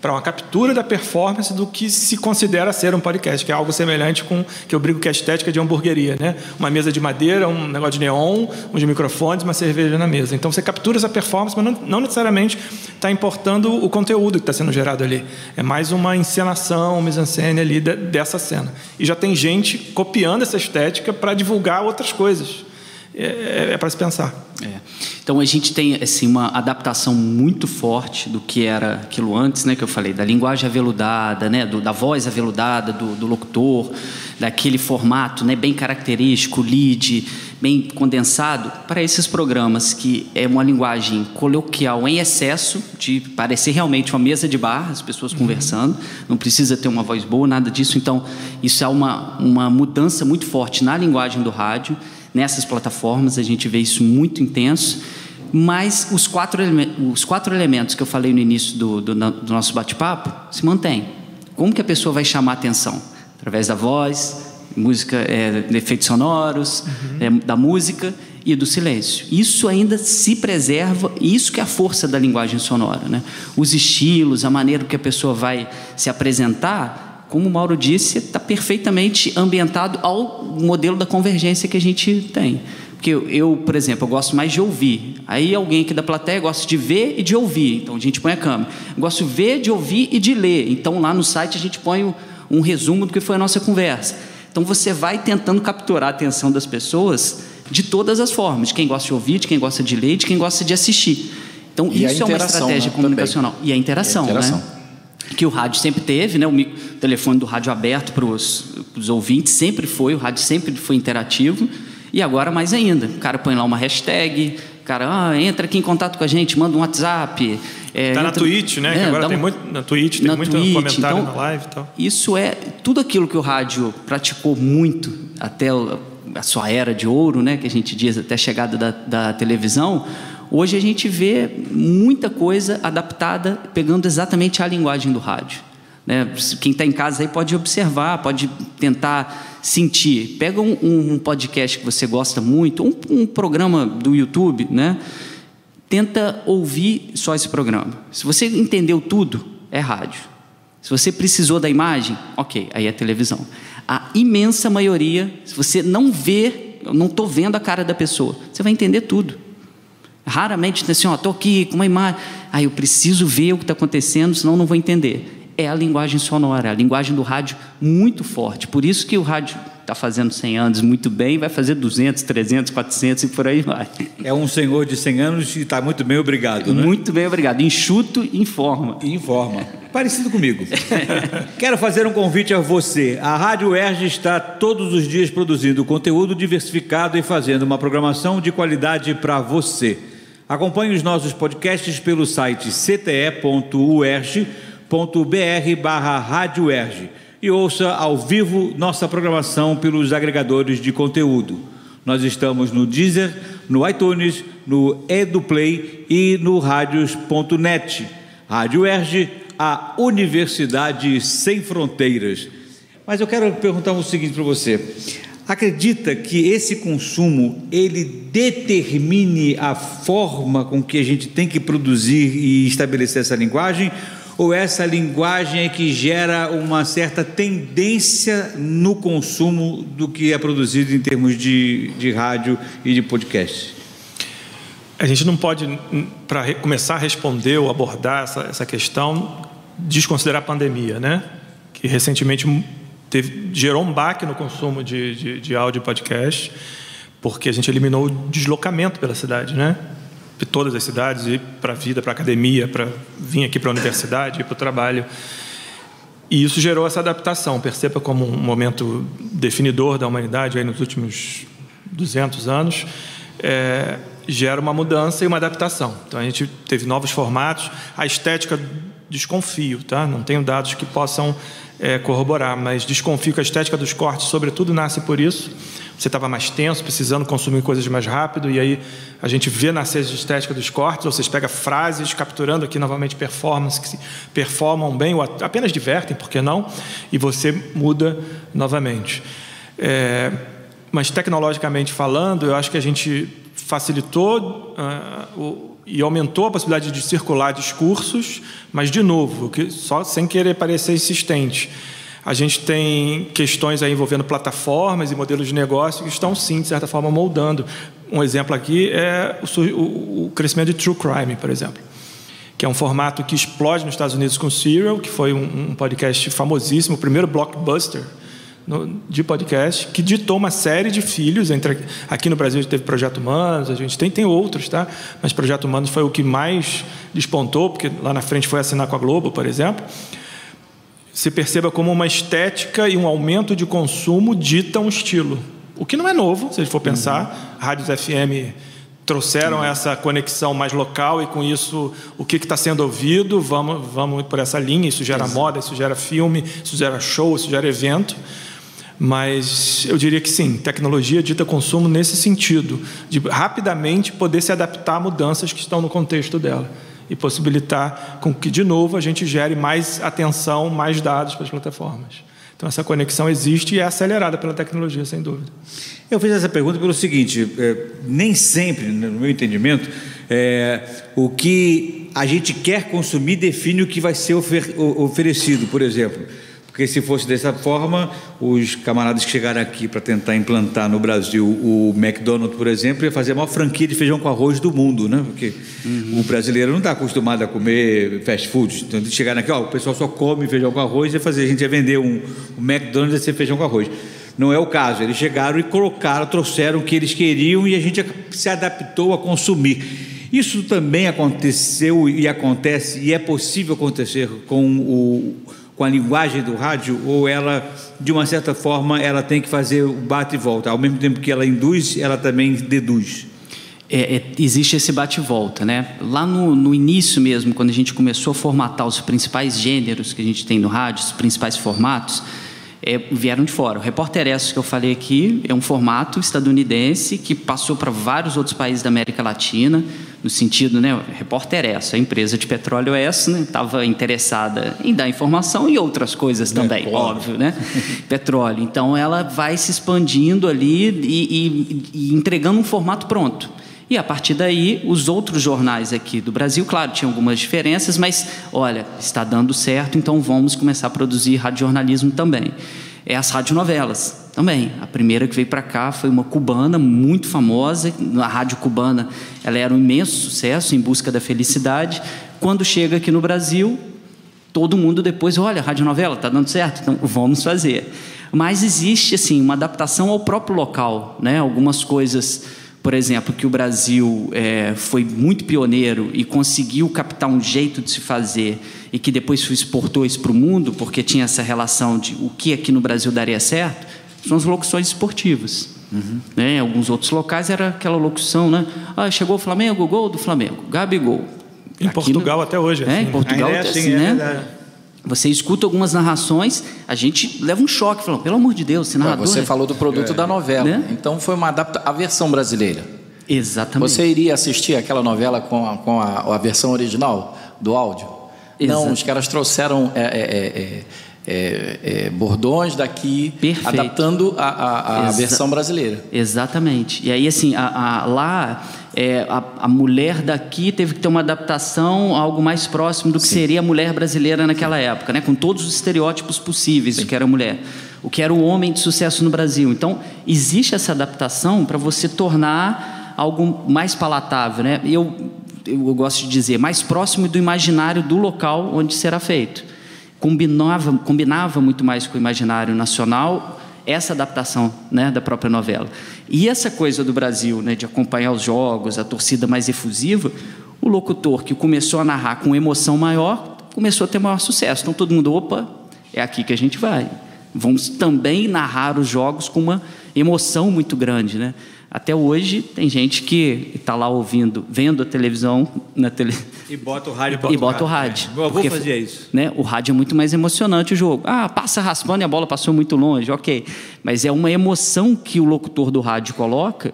para uma captura da performance do que se considera ser um podcast, que é algo semelhante com que eu brigo que é a estética de hamburgueria, né? Uma mesa de madeira, um negócio de neon, uns microfones, uma cerveja na mesa. Então você captura essa performance, mas não, não necessariamente está importando o conteúdo que está sendo gerado ali. É mais uma encenação, uma mise-en-scène ali de, dessa cena. E já tem gente copiando essa estética para divulgar outras coisas. É, é, é para se pensar. É. Então a gente tem assim uma adaptação muito forte do que era aquilo antes, né, que eu falei, da linguagem aveludada, né, do, da voz aveludada do, do, locutor, daquele formato, né, bem característico, lead, bem condensado, para esses programas que é uma linguagem coloquial em excesso, de parecer realmente uma mesa de bar, as pessoas uhum. conversando, não precisa ter uma voz boa, nada disso. Então isso é uma uma mudança muito forte na linguagem do rádio nessas plataformas, a gente vê isso muito intenso. Mas os quatro, os quatro elementos que eu falei no início do, do, do nosso bate-papo se mantêm. Como que a pessoa vai chamar a atenção? Através da voz, música, é, efeitos sonoros, uhum. é, da música e do silêncio. Isso ainda se preserva, isso que é a força da linguagem sonora. Né? Os estilos, a maneira que a pessoa vai se apresentar como o Mauro disse, está perfeitamente ambientado ao modelo da convergência que a gente tem. Porque eu, eu, por exemplo, eu gosto mais de ouvir. Aí alguém aqui da plateia gosta de ver e de ouvir. Então a gente põe a câmera. Eu gosto de ver, de ouvir e de ler. Então lá no site a gente põe um resumo do que foi a nossa conversa. Então você vai tentando capturar a atenção das pessoas de todas as formas, de quem gosta de ouvir, de quem gosta de ler, de quem gosta de assistir. Então e isso é uma estratégia né, comunicacional. Também. E a interação, e a interação. né? Que o rádio sempre teve, né? o telefone do rádio aberto para os ouvintes, sempre foi, o rádio sempre foi interativo, e agora mais ainda. O cara põe lá uma hashtag, o cara ah, entra aqui em contato com a gente, manda um WhatsApp. É, entra, na Twitch, né? É, que agora tem muito. Na Twitch tem na muito Twitch, comentário então, na live e tal. Isso é tudo aquilo que o rádio praticou muito até a sua era de ouro, né? Que a gente diz até a chegada da, da televisão Hoje a gente vê muita coisa adaptada, pegando exatamente a linguagem do rádio. Né? Quem está em casa aí pode observar, pode tentar sentir. Pega um, um podcast que você gosta muito, um, um, programa do YouTube, né? Tenta ouvir só esse programa. Se você entendeu tudo, é rádio. Se você precisou da imagem, ok, aí é televisão. A imensa maioria, se você não vê, eu não estou vendo a cara da pessoa, você vai entender tudo. Raramente assim, ó, estou aqui com uma imagem. Ah, eu preciso ver o que está acontecendo, senão não vou entender. É a linguagem sonora, a linguagem do rádio muito forte. Por isso que o rádio está fazendo 100 anos muito bem, vai fazer 200, 300, 400 e por aí vai. É um senhor de 100 anos e está muito bem obrigado, né? Muito bem obrigado. Enxuto e informa. Informa. Parecido comigo. Quero fazer um convite a você. A Rádio Erge está todos os dias produzindo conteúdo diversificado e fazendo uma programação de qualidade para você. Acompanhe os nossos podcasts pelo site cte.uerj.br barra e ouça ao vivo nossa programação pelos agregadores de conteúdo. Nós estamos no Deezer, no iTunes, no EduPlay e no radios.net. Rádio Erge, a Universidade Sem Fronteiras. Mas eu quero perguntar o seguinte para você. Acredita que esse consumo ele determine a forma com que a gente tem que produzir e estabelecer essa linguagem? Ou essa linguagem é que gera uma certa tendência no consumo do que é produzido em termos de, de rádio e de podcast? A gente não pode, para começar a responder ou abordar essa, essa questão, desconsiderar a pandemia, né? Que recentemente teve, gerou um baque no consumo de, de, de áudio e podcast, porque a gente eliminou o deslocamento pela cidade, né? De todas as cidades, ir para a vida, para a academia, para vir aqui para a universidade, ir para o trabalho. E isso gerou essa adaptação. Perceba como um momento definidor da humanidade aí nos últimos 200 anos. É, gera uma mudança e uma adaptação. Então a gente teve novos formatos, a estética desconfio, tá? Não tenho dados que possam é, corroborar, mas desconfio que a estética dos cortes, sobretudo, nasce por isso. Você estava mais tenso, precisando consumir coisas mais rápido, e aí a gente vê nascer a estética dos cortes, ou vocês pega frases, capturando aqui novamente performances que performam bem, ou apenas divertem, por que não? E você muda novamente. É, mas tecnologicamente falando, eu acho que a gente facilitou uh, o, e aumentou a possibilidade de circular discursos, mas de novo, que só sem querer parecer insistente. A gente tem questões aí envolvendo plataformas e modelos de negócio que estão sim, de certa forma, moldando. Um exemplo aqui é o, o crescimento de true crime, por exemplo que é um formato que explode nos Estados Unidos com Serial, que foi um, um podcast famosíssimo, o primeiro blockbuster no, de podcast, que ditou uma série de filhos. Entre, aqui no Brasil a gente teve Projeto Humanos, a gente tem, tem outros, tá? mas Projeto Humanos foi o que mais despontou, porque lá na frente foi assinar com a Globo, por exemplo. Se perceba como uma estética e um aumento de consumo dita um estilo. O que não é novo, se a gente for pensar. Uhum. Rádios FM trouxeram uhum. essa conexão mais local e com isso o que está sendo ouvido, vamos, vamos por essa linha, isso gera Exato. moda, isso gera filme, isso gera show, isso gera evento. Mas eu diria que sim, tecnologia dita consumo nesse sentido, de rapidamente poder se adaptar a mudanças que estão no contexto dela e possibilitar com que, de novo, a gente gere mais atenção, mais dados para as plataformas. Então, essa conexão existe e é acelerada pela tecnologia, sem dúvida. Eu fiz essa pergunta pelo seguinte: é, nem sempre, no meu entendimento, é, o que a gente quer consumir define o que vai ser ofer oferecido, por exemplo. Porque se fosse dessa forma, os camaradas que chegaram aqui para tentar implantar no Brasil o McDonald's, por exemplo, ia fazer a maior franquia de feijão com arroz do mundo, né? Porque uhum. o brasileiro não está acostumado a comer fast food. Então, eles chegaram aqui, ó, o pessoal só come feijão com arroz, ia fazer, a gente ia vender um, um McDonald's ia ser feijão com arroz. Não é o caso. Eles chegaram e colocaram, trouxeram o que eles queriam e a gente se adaptou a consumir. Isso também aconteceu e acontece, e é possível acontecer com o com a linguagem do rádio ou ela, de uma certa forma, ela tem que fazer o bate e volta? Ao mesmo tempo que ela induz, ela também deduz. É, é, existe esse bate e volta, né? Lá no, no, início mesmo, quando a gente começou a formatar os principais gêneros que a gente tem no rádio, os principais formatos, é, vieram de fora. O Repórter S que eu falei aqui é um formato estadunidense que passou para vários outros países da América Latina, no sentido, né, Repórter S, a empresa de petróleo S, estava né, interessada em dar informação e outras coisas é, também, é, óbvio, né? petróleo. Então ela vai se expandindo ali e, e, e entregando um formato pronto. E a partir daí, os outros jornais aqui do Brasil, claro, tinham algumas diferenças, mas olha, está dando certo, então vamos começar a produzir radiojornalismo também. É as radionovelas também. A primeira que veio para cá foi uma cubana muito famosa, na rádio cubana. Ela era um imenso sucesso, em busca da felicidade. Quando chega aqui no Brasil, todo mundo depois, olha, radionovela está dando certo, então vamos fazer. Mas existe assim uma adaptação ao próprio local, né? Algumas coisas por exemplo, que o Brasil é, foi muito pioneiro e conseguiu captar um jeito de se fazer e que depois exportou isso para o mundo, porque tinha essa relação de o que aqui no Brasil daria certo, são as locuções esportivas. Uhum. Né? Em alguns outros locais era aquela locução, né? Ah, chegou o Flamengo, gol do Flamengo, Gabigol. Em aqui Portugal no... até hoje. É, assim. em Portugal é assim, assim é né? Você escuta algumas narrações, a gente leva um choque, falando, pelo amor de Deus, esse narrador... Você falou do produto é. da novela, né? então foi uma adaptação, a versão brasileira. Exatamente. Você iria assistir aquela novela com a, com a, a versão original do áudio? Exato. Não, os caras trouxeram é, é, é, bordões daqui, Perfeito. adaptando a, a, a versão brasileira. Exatamente. E aí, assim, a, lá é, a, a, mulher daqui teve que ter uma adaptação a algo mais próximo do que Sim. seria a mulher brasileira naquela época, né? com todos os estereótipos possíveis Sim. do que era mulher, o que era o homem de sucesso no Brasil. Então, existe essa adaptação para você tornar algo mais palatável. Né? Eu, eu gosto de dizer, mais próximo do imaginário do local onde será feito. Combinava, combinava muito mais com o imaginário nacional essa adaptação né, da própria novela. E essa coisa do Brasil, né, de acompanhar os jogos, a torcida mais efusiva, o locutor que começou a narrar com emoção maior, começou a ter maior sucesso. Então todo mundo, opa, é aqui que a gente vai. Vamos também narrar os jogos com uma emoção muito grande, né? Até hoje tem gente que está lá ouvindo, vendo a televisão na tele... e bota o rádio. E bota o rádio. É. Meu avô fazia isso. Né, o rádio é muito mais emocionante o jogo. Ah, passa raspando e a bola passou muito longe, ok. Mas é uma emoção que o locutor do rádio coloca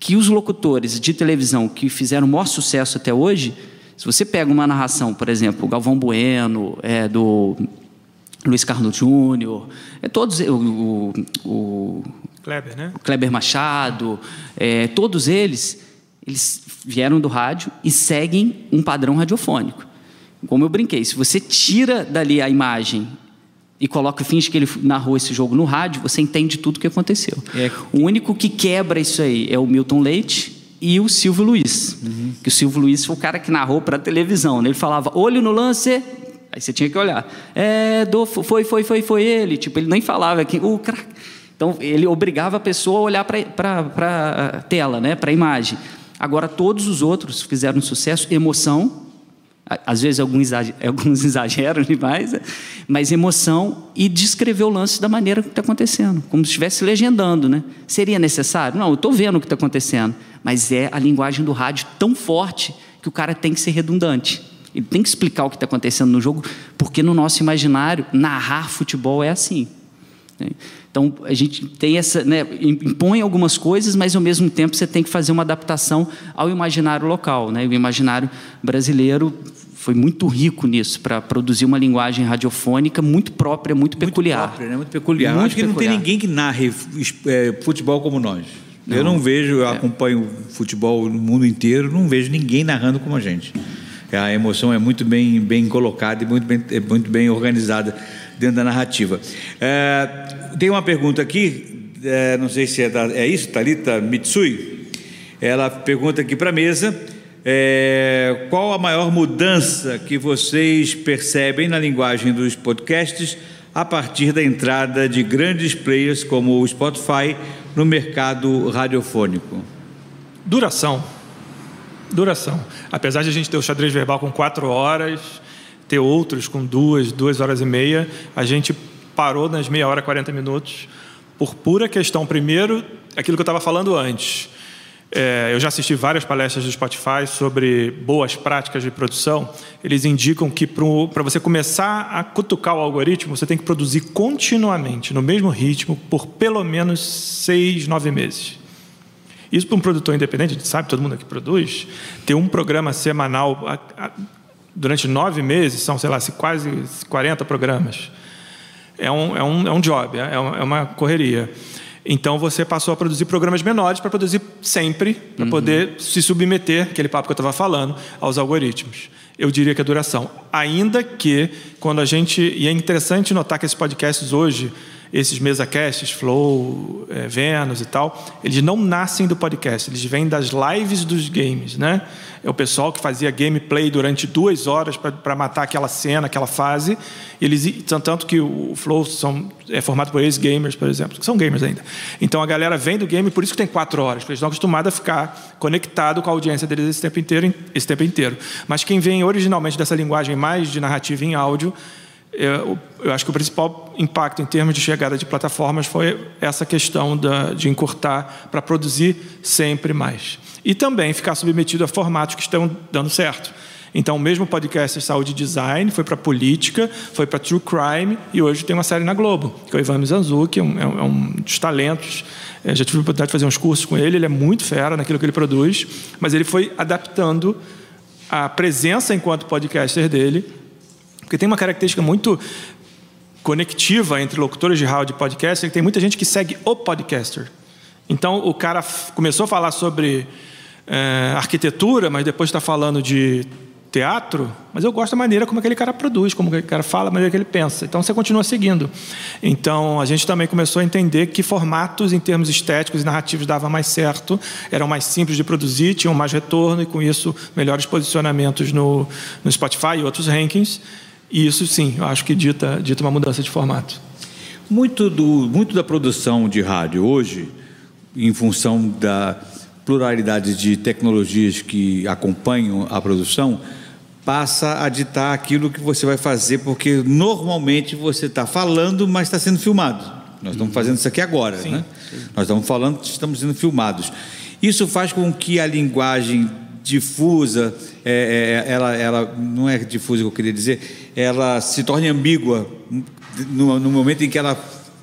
que os locutores de televisão que fizeram o maior sucesso até hoje, se você pega uma narração, por exemplo, o Galvão Bueno, é, do Luiz Carlos Júnior, é todos o, o, o Kleber, né? O Kleber Machado, é, todos eles, eles vieram do rádio e seguem um padrão radiofônico. Como eu brinquei, se você tira dali a imagem e coloca finge que ele narrou esse jogo no rádio, você entende tudo o que aconteceu. É. O único que quebra isso aí é o Milton Leite e o Silvio Luiz. Uhum. Que o Silvio Luiz foi o cara que narrou para a televisão. Né? Ele falava, olho no lance, aí você tinha que olhar. É, do, foi, foi, foi, foi ele. Tipo, ele nem falava que o cara... Então ele obrigava a pessoa a olhar para a tela, né? para a imagem. Agora todos os outros fizeram sucesso, emoção, às vezes alguns exageram demais, né? mas emoção e descrever o lance da maneira que está acontecendo, como se estivesse legendando. Né? Seria necessário? Não, eu estou vendo o que está acontecendo, mas é a linguagem do rádio tão forte que o cara tem que ser redundante. Ele tem que explicar o que está acontecendo no jogo, porque no nosso imaginário, narrar futebol é assim. Né? Então a gente tem essa, né, impõe algumas coisas, mas ao mesmo tempo você tem que fazer uma adaptação ao imaginário local, né? O imaginário brasileiro foi muito rico nisso para produzir uma linguagem radiofônica muito própria, muito, muito peculiar. Própria, né? Muito peculiar. Muito Acho que peculiar. não tem ninguém que narre é, futebol como nós. Não. Eu não vejo, eu é. acompanho futebol no mundo inteiro, não vejo ninguém narrando como a gente. A emoção é muito bem, bem colocada e muito bem, é muito bem organizada dentro da narrativa. É, tem uma pergunta aqui, é, não sei se é, da, é isso, Talita Mitsui. Ela pergunta aqui para a mesa é, qual a maior mudança que vocês percebem na linguagem dos podcasts a partir da entrada de grandes players como o Spotify no mercado radiofônico? Duração. Duração. Apesar de a gente ter o xadrez verbal com quatro horas, ter outros com duas, duas horas e meia, a gente parou nas meia hora, 40 minutos, por pura questão, primeiro, aquilo que eu estava falando antes é, eu já assisti várias palestras do Spotify sobre boas práticas de produção. Eles indicam que para você começar a cutucar o algoritmo, você tem que produzir continuamente, no mesmo ritmo, por pelo menos seis, nove meses. Isso para um produtor independente, a gente sabe, todo mundo aqui produz, ter um programa semanal a, a, durante nove meses, são, sei lá, quase 40 programas. É um, é um, é um job, é, é uma correria. Então você passou a produzir programas menores para produzir sempre, para uhum. poder se submeter, aquele papo que eu estava falando, aos algoritmos. Eu diria que a duração. Ainda que, quando a gente. E é interessante notar que esses podcasts hoje, esses mesacasts, Flow, é, e tal, eles não nascem do podcast, eles vêm das lives dos games, né? é o pessoal que fazia gameplay durante duas horas para matar aquela cena, aquela fase. Eles, tanto que o Flow são, é formado por ex-gamers, por exemplo, que são gamers ainda. Então a galera vem do game, por isso que tem quatro horas, porque eles estão acostumados a ficar conectado com a audiência deles esse tempo inteiro. Esse tempo inteiro. Mas quem vem originalmente dessa linguagem mais de narrativa em áudio, eu, eu, acho que o principal impacto em termos de chegada de plataformas foi essa questão da, de encurtar para produzir sempre mais e também ficar submetido a formatos que estão dando certo. Então, o mesmo podcast Saúde e Design foi para política, foi para True Crime e hoje tem uma série na Globo, que é o Ivan Mizanzuki, é um, é um dos talentos. Já tive a oportunidade de fazer uns cursos com ele, ele é muito fera naquilo que ele produz, mas ele foi adaptando a presença enquanto podcaster dele, porque tem uma característica muito conectiva entre locutores de rádio e podcaster, que tem muita gente que segue o podcaster. Então, o cara começou a falar sobre é, arquitetura, mas depois está falando de teatro, mas eu gosto da maneira como aquele cara produz, como aquele cara fala, a maneira que ele pensa. Então você continua seguindo. Então a gente também começou a entender que formatos em termos estéticos e narrativos davam mais certo, eram mais simples de produzir, tinham mais retorno e com isso melhores posicionamentos no, no Spotify e outros rankings. E isso sim, eu acho que dita, dita uma mudança de formato. Muito, do, muito da produção de rádio hoje, em função da pluralidade de tecnologias que acompanham a produção, passa a ditar aquilo que você vai fazer, porque normalmente você está falando, mas está sendo filmado. Nós estamos fazendo isso aqui agora, Sim. né? Nós estamos falando, estamos sendo filmados. Isso faz com que a linguagem difusa, é, é, ela, ela não é difusa que eu queria dizer, ela se torne ambígua no, no momento em que ela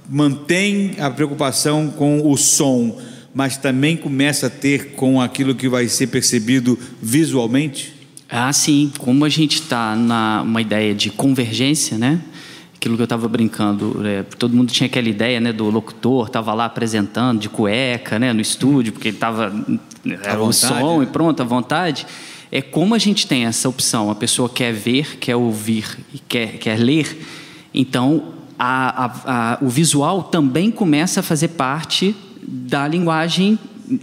mantém a preocupação com o som, mas também começa a ter com aquilo que vai ser percebido visualmente? Ah, sim. Como a gente está numa ideia de convergência, né? Aquilo que eu estava brincando, é, todo mundo tinha aquela ideia, né, do locutor, estava lá apresentando de cueca, né, no estúdio, porque ele estava era o som né? e pronto, à vontade. É como a gente tem essa opção, a pessoa quer ver, quer ouvir e quer, quer ler, então a, a, a, o visual também começa a fazer parte da linguagem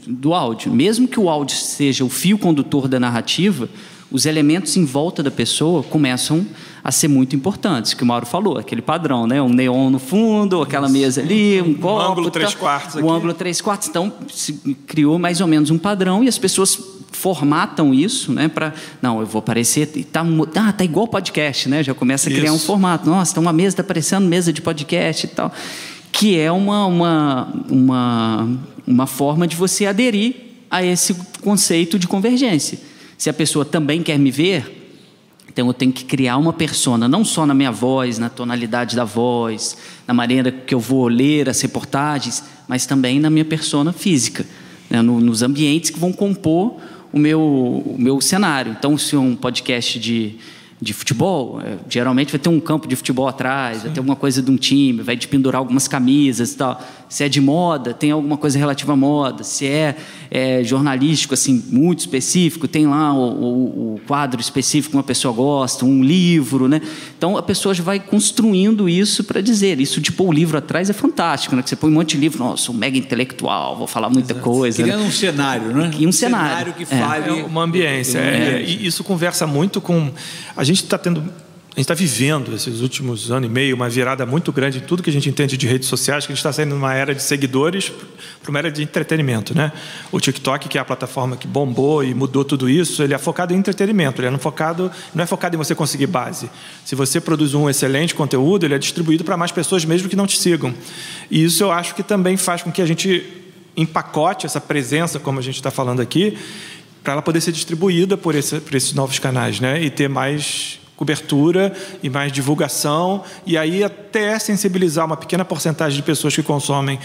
do áudio. Mesmo que o áudio seja o fio condutor da narrativa, os elementos em volta da pessoa começam a ser muito importantes, que o Mauro falou, aquele padrão, né? Um neon no fundo, aquela Isso. mesa ali, um copo... Um ângulo três quartos aqui. Um ângulo três quartos. Então, se criou mais ou menos um padrão e as pessoas formatam isso, né? Para não, eu vou aparecer e tá, ah, tá igual podcast, né? Já começa a criar isso. um formato. Nossa, tá uma mesa, tá aparecendo mesa de podcast e tal, que é uma uma uma uma forma de você aderir a esse conceito de convergência. Se a pessoa também quer me ver, então eu tenho que criar uma persona, não só na minha voz, na tonalidade da voz, na maneira que eu vou ler as reportagens, mas também na minha persona física, né? nos ambientes que vão compor o meu, o meu cenário. Então, se é um podcast de, de futebol, é, geralmente vai ter um campo de futebol atrás, Sim. vai ter alguma coisa de um time, vai te pendurar algumas camisas e tal. Se é de moda, tem alguma coisa relativa à moda. Se é, é jornalístico, assim, muito específico, tem lá o, o, o, quadro específico que uma pessoa gosta, um livro, né? Então a pessoa já vai construindo isso para dizer. Isso de pôr o livro atrás é fantástico, né? Que você põe um monte de livro, nossa, sou um mega intelectual, vou falar muita Exato. coisa. Criando né? um cenário, né? E um, um cenário. cenário que fale. É. uma ambiência. É. E isso conversa muito com. A gente está tendo a gente está vivendo esses últimos anos e meio uma virada muito grande em tudo que a gente entende de redes sociais, que a gente está saindo de uma era de seguidores para uma era de entretenimento, né? O TikTok, que é a plataforma que bombou e mudou tudo isso, ele é focado em entretenimento, ele é não focado, não é focado em você conseguir base. Se você produz um excelente conteúdo, ele é distribuído para mais pessoas mesmo que não te sigam. E isso eu acho que também faz com que a gente empacote essa presença, como a gente está falando aqui, para ela poder ser distribuída por, esse, por esses novos canais, né? E ter mais cobertura e mais divulgação, e aí até sensibilizar uma pequena porcentagem de pessoas que consomem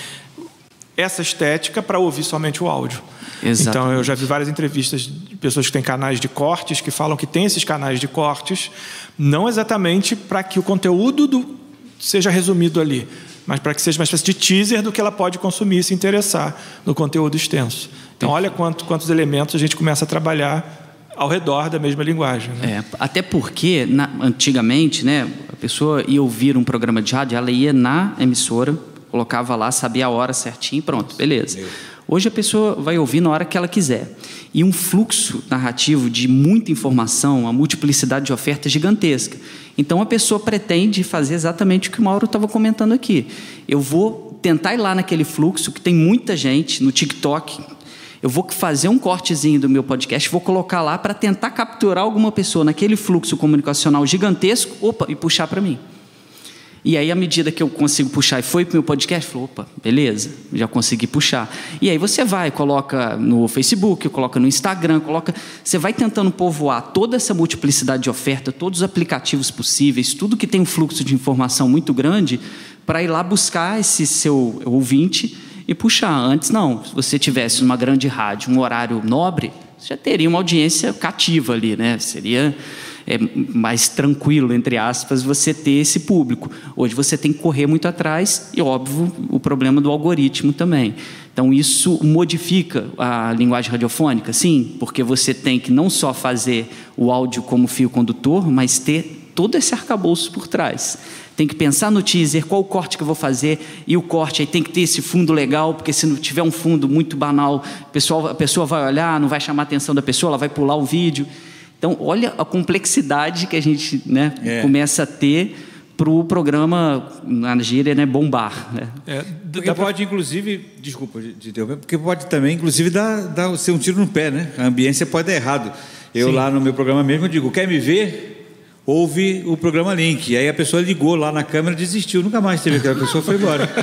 essa estética para ouvir somente o áudio. Exatamente. Então, eu já vi várias entrevistas de pessoas que têm canais de cortes que falam que tem esses canais de cortes, não exatamente para que o conteúdo do, seja resumido ali, mas para que seja uma espécie de teaser do que ela pode consumir e se interessar no conteúdo extenso. Então, olha quanto, quantos elementos a gente começa a trabalhar ao redor da mesma linguagem. Né? É, até porque, na, antigamente, né, a pessoa ia ouvir um programa de rádio, ela ia na emissora, colocava lá, sabia a hora certinho, pronto, beleza. Hoje a pessoa vai ouvir na hora que ela quiser. E um fluxo narrativo de muita informação, uma multiplicidade de ofertas gigantesca. Então a pessoa pretende fazer exatamente o que o Mauro estava comentando aqui. Eu vou tentar ir lá naquele fluxo que tem muita gente no TikTok, eu vou fazer um cortezinho do meu podcast, vou colocar lá para tentar capturar alguma pessoa naquele fluxo comunicacional gigantesco, opa, e puxar para mim. E aí, à medida que eu consigo puxar e foi para o meu podcast, falou, opa, beleza, já consegui puxar. E aí você vai, coloca no Facebook, coloca no Instagram, coloca. Você vai tentando povoar toda essa multiplicidade de oferta, todos os aplicativos possíveis, tudo que tem um fluxo de informação muito grande, para ir lá buscar esse seu ouvinte e puxar. Antes, não. Se você tivesse uma grande rádio, um horário nobre, você já teria uma audiência cativa ali, né? Seria é, mais tranquilo, entre aspas, você ter esse público. Hoje você tem que correr muito atrás e, óbvio, o problema do algoritmo também. Então, isso modifica a linguagem radiofônica? Sim, porque você tem que não só fazer o áudio como fio condutor, mas ter todo esse arcabouço por trás tem que pensar no teaser, qual o corte que eu vou fazer, e o corte aí tem que ter esse fundo legal, porque se não tiver um fundo muito banal, a pessoa, a pessoa vai olhar, não vai chamar a atenção da pessoa, ela vai pular o vídeo. Então, olha a complexidade que a gente né, é. começa a ter para o programa, na gíria, né, bombar. Né? É, porque pode, inclusive, desculpa de interromper, porque pode também, inclusive, dar, dar ser um tiro no pé, né? A ambiência pode dar errado. Eu Sim. lá no meu programa mesmo digo, quer me ver? Houve o programa Link. E aí a pessoa ligou lá na câmera e desistiu. Nunca mais teve aquela pessoa foi embora.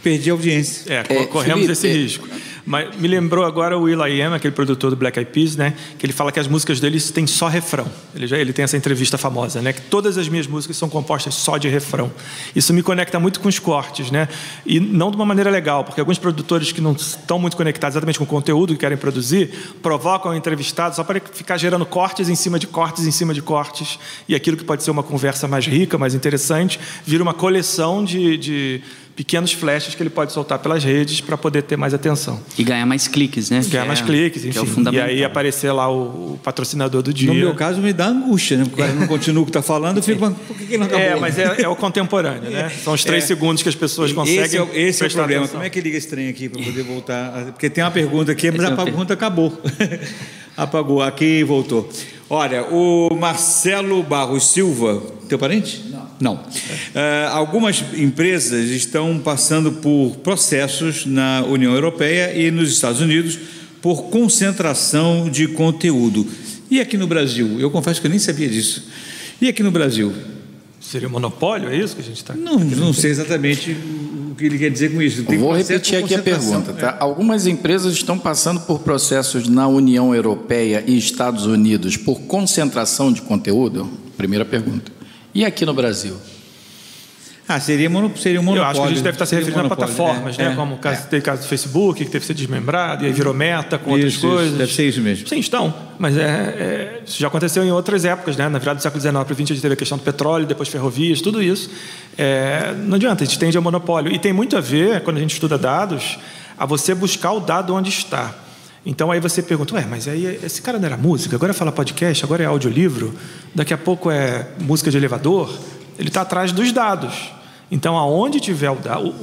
perdi a audiência. É, é corremos Felipe, esse é... risco. Mas me lembrou agora o Will.i.am, aquele produtor do Black Eyed Peas, né? Que ele fala que as músicas dele têm só refrão. Ele já ele tem essa entrevista famosa, né? Que todas as minhas músicas são compostas só de refrão. Isso me conecta muito com os cortes, né? E não de uma maneira legal, porque alguns produtores que não estão muito conectados exatamente com o conteúdo que querem produzir provocam o entrevistado só para ficar gerando cortes em cima de cortes em cima de cortes e aquilo que pode ser uma conversa mais rica, mais interessante, vira uma coleção de, de pequenos flashes que ele pode soltar pelas redes para poder ter mais atenção. E ganhar mais cliques, né? Ganhar mais é, cliques, enfim. É e aí aparecer lá o, o, patrocinador do dia. No meu caso, me dá angústia, né? Porque cara não continua o que está falando, eu fico, por que, que não acabou? É, mas é, é o contemporâneo, né? São os três é. segundos que as pessoas conseguem. Esse é, o, esse é o problema. Atenção. Como é que liga esse trem aqui para poder voltar? Porque tem uma pergunta aqui, mas a pergunta acabou. Apagou, aqui voltou. Olha, o Marcelo Barros Silva, teu parente? Não. Não. Uh, algumas empresas estão passando por processos na União Europeia e nos Estados Unidos por concentração de conteúdo. E aqui no Brasil? Eu confesso que eu nem sabia disso. E aqui no Brasil? Seria monopólio, é isso que a gente está. Não, não sei exatamente o que ele quer dizer com isso. Tem Vou repetir aqui a pergunta. Tá? É. Algumas empresas estão passando por processos na União Europeia e Estados Unidos por concentração de conteúdo? Primeira pergunta. E aqui no Brasil? Ah, seria, seria um monopólio. Eu acho que a gente deve estar se referindo a plataformas, é, né? É, Como o caso, é. caso do Facebook, que teve que ser desmembrado, e aí virou meta com isso, outras coisas. Isso, deve ser isso mesmo. Sim, estão. Mas é, é, isso já aconteceu em outras épocas, né? Na virada do século XIX para o XX, a gente teve a questão do petróleo, depois ferrovias, tudo isso. É, não adianta, a gente tende a monopólio. E tem muito a ver, quando a gente estuda dados, a você buscar o dado onde está. Então aí você pergunta, ué, mas aí esse cara não era música, agora fala podcast, agora é audiolivro, daqui a pouco é música de elevador. Ele está atrás dos dados. Então, aonde tiver o dado,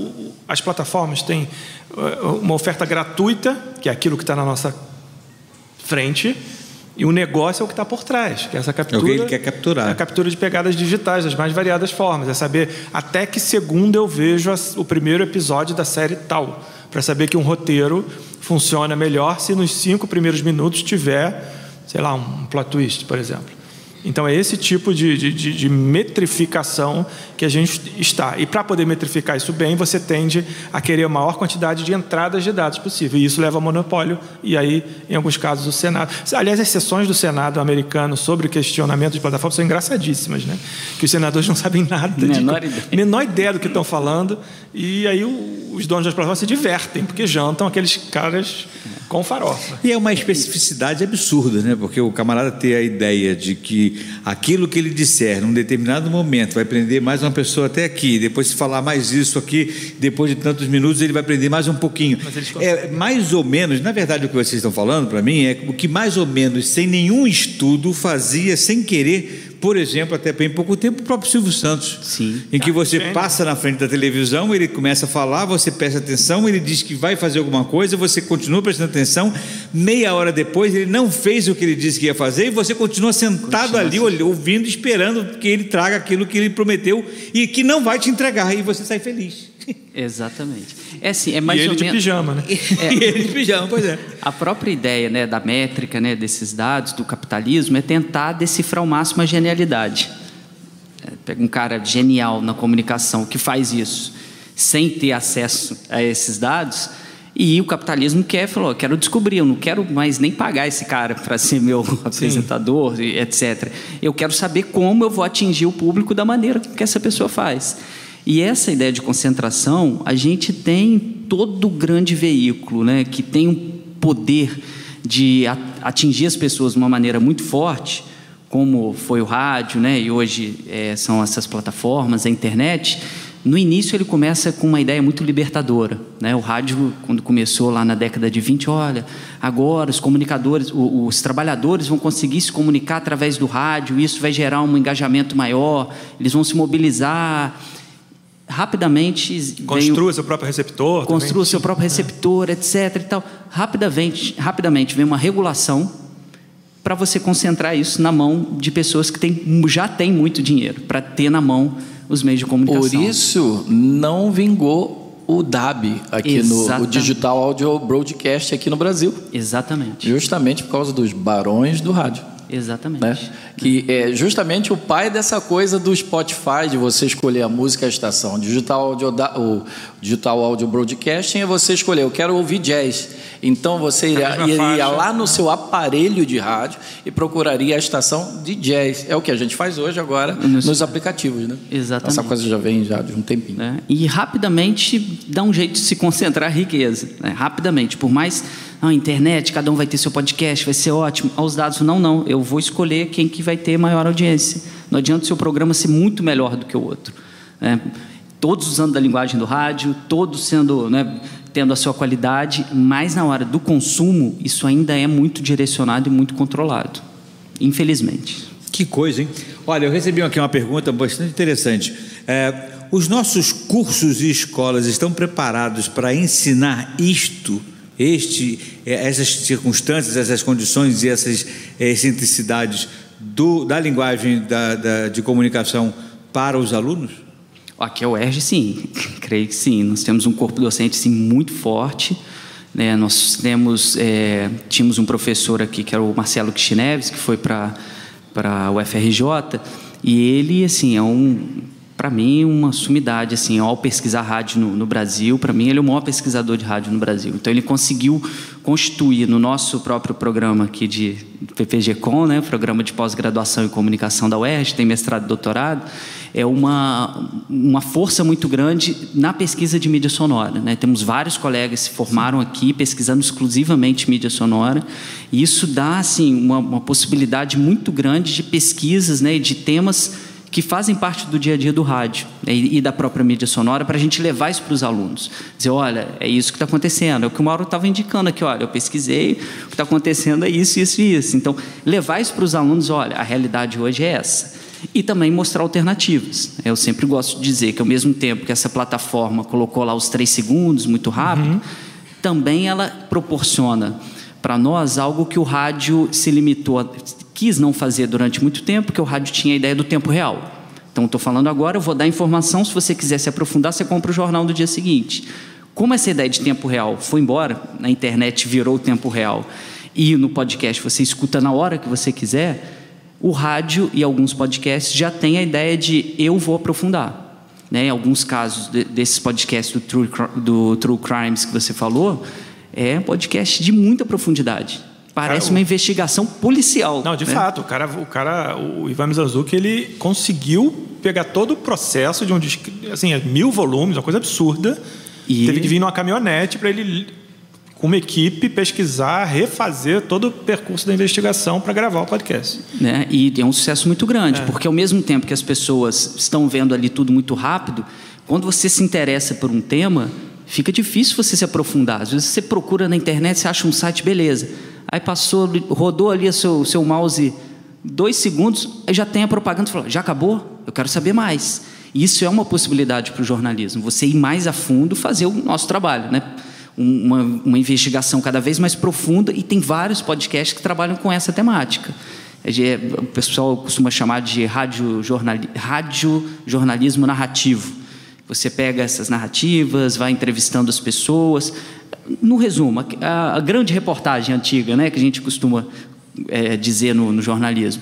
as plataformas têm uh, uma oferta gratuita, que é aquilo que está na nossa frente, e o negócio é o que está por trás, que é essa captura. Ele quer capturar. É a captura de pegadas digitais, das mais variadas formas. É saber até que segundo eu vejo o primeiro episódio da série tal. Para saber que um roteiro funciona melhor se nos cinco primeiros minutos tiver, sei lá, um plot twist, por exemplo. Então, é esse tipo de, de, de, metrificação que a gente está. E para poder metrificar isso bem, você tende a querer a maior quantidade de entradas de dados possível. E isso leva ao monopólio, e aí, em alguns casos, o Senado. Aliás, as sessões do Senado americano sobre o questionamento de plataformas são engraçadíssimas, né? Que os senadores não sabem nada. Menor, de, ideia. menor ideia do que estão falando. E aí os donos das plataformas se divertem, porque jantam aqueles caras com farofa. E é uma especificidade absurda, né? Porque o camarada ter a ideia de que aquilo que ele disser num determinado momento vai prender mais uma pessoa até aqui, depois se falar mais isso aqui, depois de tantos minutos ele vai prender mais um pouquinho. É mais ou menos, na verdade o que vocês estão falando para mim é o que mais ou menos sem nenhum estudo fazia sem querer por exemplo, até bem pouco tempo, o próprio Silvio Santos. Sim. Em que você passa na frente da televisão, ele começa a falar, você presta atenção, ele diz que vai fazer alguma coisa, você continua prestando atenção, meia hora depois ele não fez o que ele disse que ia fazer e você continua sentado continua ali, assim. ouvindo, esperando que ele traga aquilo que ele prometeu e que não vai te entregar, e você sai feliz. Exatamente. É assim, é mais e ele ou de menos... pijama, né? É, e ele de pijama, pois é. A própria ideia né, da métrica, né, desses dados, do capitalismo, é tentar decifrar ao máximo a genialidade. É, pega um cara genial na comunicação que faz isso sem ter acesso a esses dados, e o capitalismo quer, falou, quero descobrir, eu não quero mais nem pagar esse cara para ser meu Sim. apresentador, etc. Eu quero saber como eu vou atingir o público da maneira que essa pessoa faz. E essa ideia de concentração, a gente tem todo grande veículo, né, que tem um poder de atingir as pessoas de uma maneira muito forte, como foi o rádio, né, e hoje é, são essas plataformas, a internet. No início ele começa com uma ideia muito libertadora, né? O rádio quando começou lá na década de 20, olha, agora os comunicadores, os, os trabalhadores vão conseguir se comunicar através do rádio, isso vai gerar um engajamento maior, eles vão se mobilizar rapidamente construa veio, seu próprio receptor construa seu próprio receptor etc e tal. Rapidamente rapidamente vem uma regulação para você concentrar isso na mão de pessoas que tem, já têm muito dinheiro para ter na mão os meios de comunicação. Por isso não vingou o DAB aqui Exatamente. no o Digital Audio Broadcast aqui no Brasil. Exatamente. Justamente por causa dos barões do rádio Exatamente. Né? Que é justamente o pai dessa coisa do Spotify, de você escolher a música a estação. Digital audio, o digital audio broadcasting é você escolher, eu quero ouvir jazz. Então você iria, iria lá no seu aparelho de rádio e procuraria a estação de jazz. É o que a gente faz hoje agora nos, nos aplicativos, né? Exatamente. Essa coisa já vem já de um tempinho. É. E rapidamente dá um jeito de se concentrar riqueza. Né? Rapidamente, por mais a internet, cada um vai ter seu podcast, vai ser ótimo. Aos dados, não, não. Eu vou escolher quem que vai ter maior audiência. Não adianta o seu programa ser muito melhor do que o outro. Né? Todos usando da linguagem do rádio, todos sendo, né, tendo a sua qualidade, mas na hora do consumo, isso ainda é muito direcionado e muito controlado. Infelizmente. Que coisa, hein? Olha, eu recebi aqui uma pergunta bastante interessante. É, os nossos cursos e escolas estão preparados para ensinar isto este, eh, essas circunstâncias, essas condições e essas eh, excentricidades do, da linguagem da, da, de comunicação para os alunos? Aqui é o UERJ, sim, creio que sim. Nós temos um corpo docente sim, muito forte. Né? Nós temos, é, tínhamos um professor aqui, que era o Marcelo Kishineves, que foi para a UFRJ, e ele assim, é um para mim, uma sumidade, assim, ao pesquisar rádio no, no Brasil, para mim ele é o maior pesquisador de rádio no Brasil. Então ele conseguiu constituir no nosso próprio programa aqui de PPG-Com, né, programa de pós-graduação em comunicação da UERJ, tem mestrado e doutorado, é uma, uma força muito grande na pesquisa de mídia sonora. Né? Temos vários colegas que se formaram aqui pesquisando exclusivamente mídia sonora, e isso dá assim, uma, uma possibilidade muito grande de pesquisas né, de temas que fazem parte do dia a dia do rádio né, e, da própria mídia sonora para a gente levar isso para os alunos. Dizer, olha, é isso que está acontecendo. É o que o Mauro estava indicando aqui, olha, eu pesquisei, o que está acontecendo é isso, isso e isso. Então, levar isso para os alunos, olha, a realidade hoje é essa. E também mostrar alternativas. Eu sempre gosto de dizer que ao mesmo tempo que essa plataforma colocou lá os três segundos, muito rápido, uhum. também ela proporciona para nós algo que o rádio se limitou a quis não fazer durante muito tempo, porque o rádio tinha a ideia do tempo real. Então, estou falando agora, eu vou dar informação, se você quiser se aprofundar, você compra o jornal do dia seguinte. Como essa ideia de tempo real foi embora, na internet virou tempo real, e no podcast você escuta na hora que você quiser, o rádio e alguns podcasts já têm a ideia de eu vou aprofundar. Né? Em alguns casos de, desses podcasts do True, do True Crimes que você falou, é podcast de muita profundidade. Parece cara, uma investigação policial. Não, de né? fato. O cara, o cara, o Ivan Mizanzuki, ele conseguiu pegar todo o processo de um assim, mil volumes, uma coisa absurda. E... Teve que vir numa caminhonete para ele, com uma equipe, pesquisar, refazer todo o percurso da investigação para gravar o podcast. Né? E é um sucesso muito grande, é. porque ao mesmo tempo que as pessoas estão vendo ali tudo muito rápido, quando você se interessa por um tema, fica difícil você se aprofundar. Às vezes você procura na internet, você acha um site, beleza Aí passou, rodou ali o seu, seu mouse dois segundos, aí já tem a propaganda e já acabou? Eu quero saber mais. Isso é uma possibilidade para o jornalismo, você ir mais a fundo, fazer o nosso trabalho, né? Uma, uma investigação cada vez mais profunda e tem vários podcasts que trabalham com essa temática. É o pessoal costuma chamar de rádio jornalismo narrativo. Você pega essas narrativas, vai entrevistando as pessoas, no resumo, a, a, grande reportagem antiga, né, que a gente costuma é, dizer no, no, jornalismo,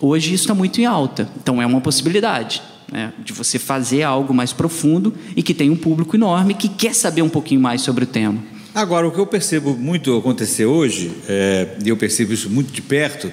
hoje isso está muito em alta. Então é uma possibilidade né, de você fazer algo mais profundo e que tem um público enorme que quer saber um pouquinho mais sobre o tema. Agora, o que eu percebo muito acontecer hoje, é, e eu percebo isso muito de perto,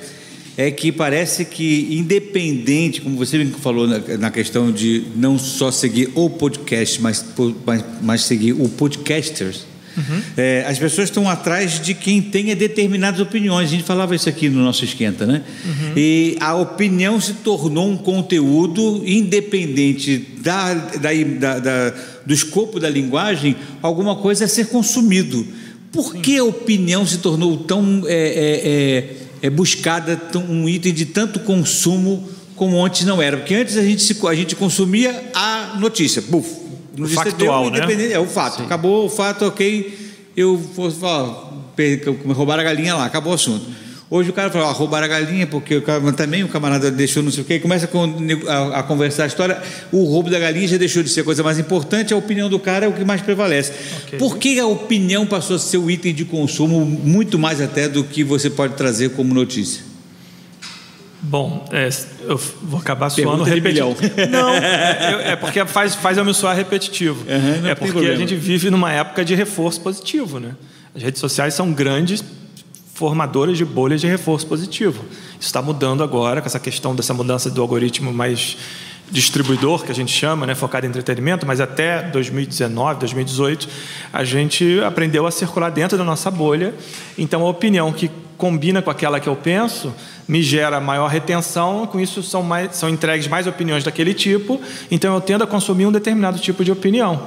é que parece que, independente, como você falou na, na questão de não só seguir o podcast, mas, mas, mas seguir o podcasters, Uhum. É, as pessoas estão atrás de quem tenha determinadas opiniões. A gente falava isso aqui no nosso esquenta, né? Uhum. E a opinião se tornou um conteúdo independente da, da, da, da do escopo da linguagem, alguma coisa a ser consumido. Por Sim. que a opinião se tornou tão é, é, é, é buscada, tão, um item de tanto consumo como antes não era? Porque antes a gente, a gente consumia a notícia, buf, no factual, né? É o fato. Sim. Acabou o fato, ok. Eu vou falar, roubaram a galinha lá, acabou o assunto. Hoje o cara fala, ah, roubaram a galinha porque o cara, também o camarada deixou não sei o quê, começa a, a, conversar a história, o roubo da galinha já deixou de ser a coisa mais importante, a opinião do cara é o que mais prevalece. Okay. Por que a opinião passou a ser o item de consumo muito mais até do que você pode trazer como notícia? Bom, é, eu vou acabar suando repetindo. Não, é, é, porque faz, faz eu me soar repetitivo. Uhum, é porque a gente vive numa época de reforço positivo. Né? As redes sociais são grandes formadoras de bolhas de reforço positivo. Isso está mudando agora, com essa questão dessa mudança do algoritmo mais distribuidor, que a gente chama, né, focado em entretenimento, mas até 2019, 2018, a gente aprendeu a circular dentro da nossa bolha. Então, a opinião que combina com aquela que eu penso me gera maior retenção, com isso são, mais, são entregues mais opiniões daquele tipo, então eu tendo a consumir um determinado tipo de opinião.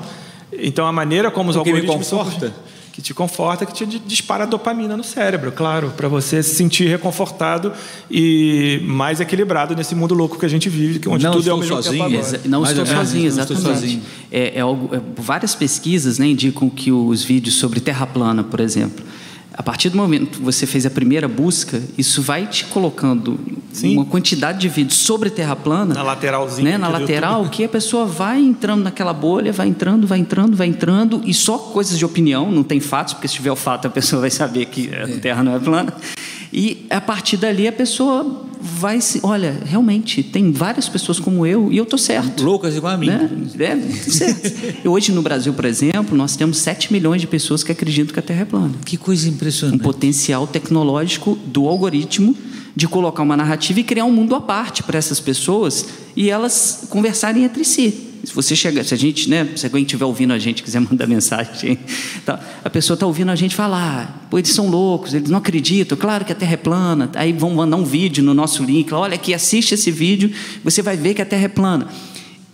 Então, a maneira como os o algoritmos... Que me conforta? Que te conforta, que te dispara dopamina no cérebro, claro, para você se sentir reconfortado e mais equilibrado nesse mundo louco que a gente vive, onde não tudo é o mesmo sozinho, tempo Não estou sozinho, exatamente. Estou sozinho. É, é, é, várias pesquisas né, indicam que os vídeos sobre terra plana, por exemplo, a partir do momento que você fez a primeira busca, isso vai te colocando Sim. uma quantidade de vídeos sobre terra plana. Na lateralzinha. Né, na lateral, YouTube. que a pessoa vai entrando naquela bolha, vai entrando, vai entrando, vai entrando, e só coisas de opinião, não tem fatos, porque se tiver o fato a pessoa vai saber que a terra não é plana. E a partir dali a pessoa vai se. Olha, realmente, tem várias pessoas como eu e eu estou certo. Loucas igual a mim. Né? É, certo. hoje no Brasil, por exemplo, nós temos 7 milhões de pessoas que acreditam que a Terra é plana. Que coisa impressionante. Um potencial tecnológico do algoritmo de colocar uma narrativa e criar um mundo à parte para essas pessoas e elas conversarem entre si. Se você chega, se a gente, né, se alguém estiver ouvindo a gente, quiser mandar mensagem, tá, a pessoa está ouvindo a gente falar, pô, eles são loucos, eles não acreditam, claro que a Terra é plana, aí vão mandar um vídeo no nosso link, olha aqui, assiste esse vídeo, você vai ver que a Terra é plana.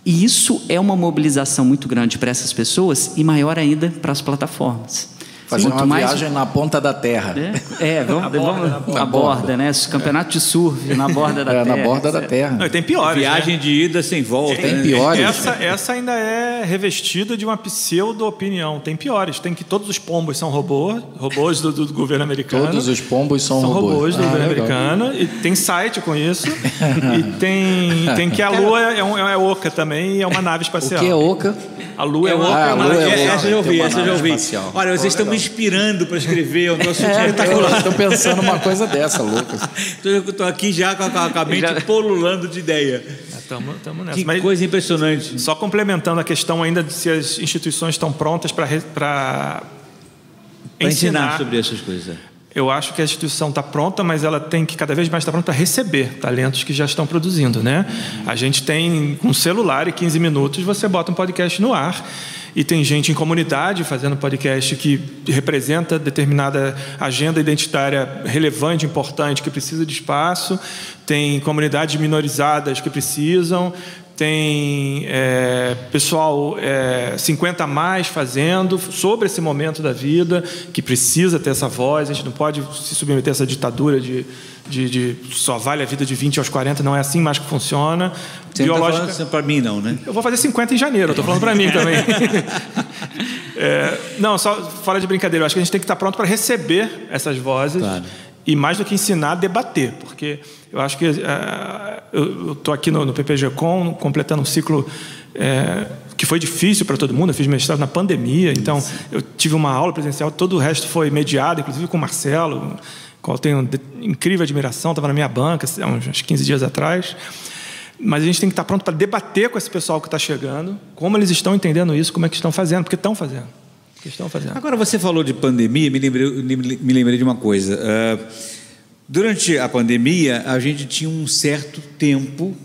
E isso é uma mobilização muito grande para essas pessoas e maior ainda para as plataformas. Fazer uma mais... viagem na ponta da terra. É, é vamos, na borda, vamos na, borda, borda, né? Campeonato de surf na borda da é, terra. Na borda da terra. Não, tem piores. Viagem né? de ida sem volta. Tem, né? piores. Essa, essa ainda é revestida de uma pseudo-opinião. Tem piores. Tem que todos os pombos são robôs, robôs do, do governo americano. Todos os pombos são, são robôs. robôs do ah, governo americano. E tem site com isso. e tem, tem que a Lua é, um, é oca também e é uma nave espacial. O que é oca? A Lua é, é oca. Ah, a Lua é. Essa eu já ouvi, essa eu já ouvi. Olha, vocês estão me inspirando para escrever o nosso é, espetacular. Estou pensando uma coisa dessa, Lucas. Estou aqui já com a, com a mente já... polulando de ideia. Estamos é, nessa. Que Mas, coisa impressionante. Só complementando a questão ainda de se as instituições estão prontas para ensinar. ensinar sobre essas coisas. Eu acho que a instituição está pronta, mas ela tem que cada vez mais estar pronta para receber talentos que já estão produzindo, né? A gente tem um celular e 15 minutos você bota um podcast no ar. E tem gente em comunidade fazendo podcast que representa determinada agenda identitária relevante, importante, que precisa de espaço, tem comunidades minorizadas que precisam, tem é, pessoal é, 50 a mais fazendo sobre esse momento da vida, que precisa ter essa voz, a gente não pode se submeter a essa ditadura de, de, de só vale a vida de 20 aos 40, não é assim mais que funciona. Você Biológica... não está para mim, não, né? Eu vou fazer 50 em janeiro, estou falando para mim também. é, não, só fora de brincadeira, eu acho que a gente tem que estar pronto para receber essas vozes. Claro. E mais do que ensinar, debater, porque eu acho que uh, eu estou aqui no, no PPG-Com completando um ciclo é, que foi difícil para todo mundo. Eu fiz mestrado na pandemia, então eu tive uma aula presencial, todo o resto foi mediado, inclusive com o Marcelo, qual tenho incrível admiração, estava na minha banca há uns 15 dias atrás. Mas a gente tem que estar pronto para debater com esse pessoal que está chegando, como eles estão entendendo isso, como é que estão fazendo, porque estão fazendo. Estão fazendo. Agora, você falou de pandemia, me lembrei, me lembrei de uma coisa. Uh, Durante a pandemia, a gente tinha um certo tempo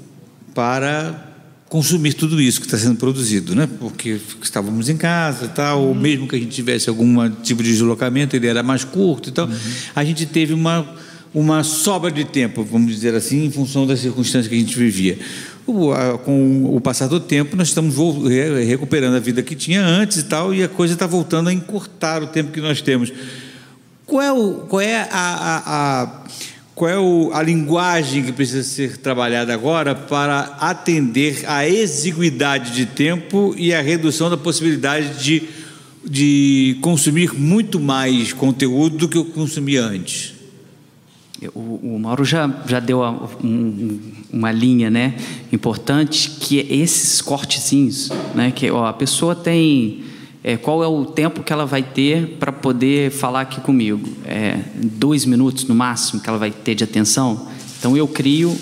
para consumir tudo isso que está sendo produzido, né? Porque estávamos em casa e tal, ou mesmo que a gente tivesse algum tipo de deslocamento, ele era mais curto e tal. Uhum. A gente teve uma, uma sobra de tempo, vamos dizer assim, em função das circunstâncias que a gente vivia. O, a, com o passar do tempo, nós estamos recuperando a vida que tinha antes e tal, e a coisa está voltando a encurtar o tempo que nós temos. Qual é, o, qual é a, a, a qual é o, a linguagem que precisa ser trabalhada agora para atender à exiguidade de tempo e à redução da possibilidade de, de consumir muito mais conteúdo do que eu consumia antes? O, o Mauro já, já deu a, um, uma linha né, importante, que é esses cortezinhos, né, que ó, a pessoa tem é, qual é o tempo que ela vai ter para poder falar aqui comigo? É, dois minutos no máximo que ela vai ter de atenção? Então eu crio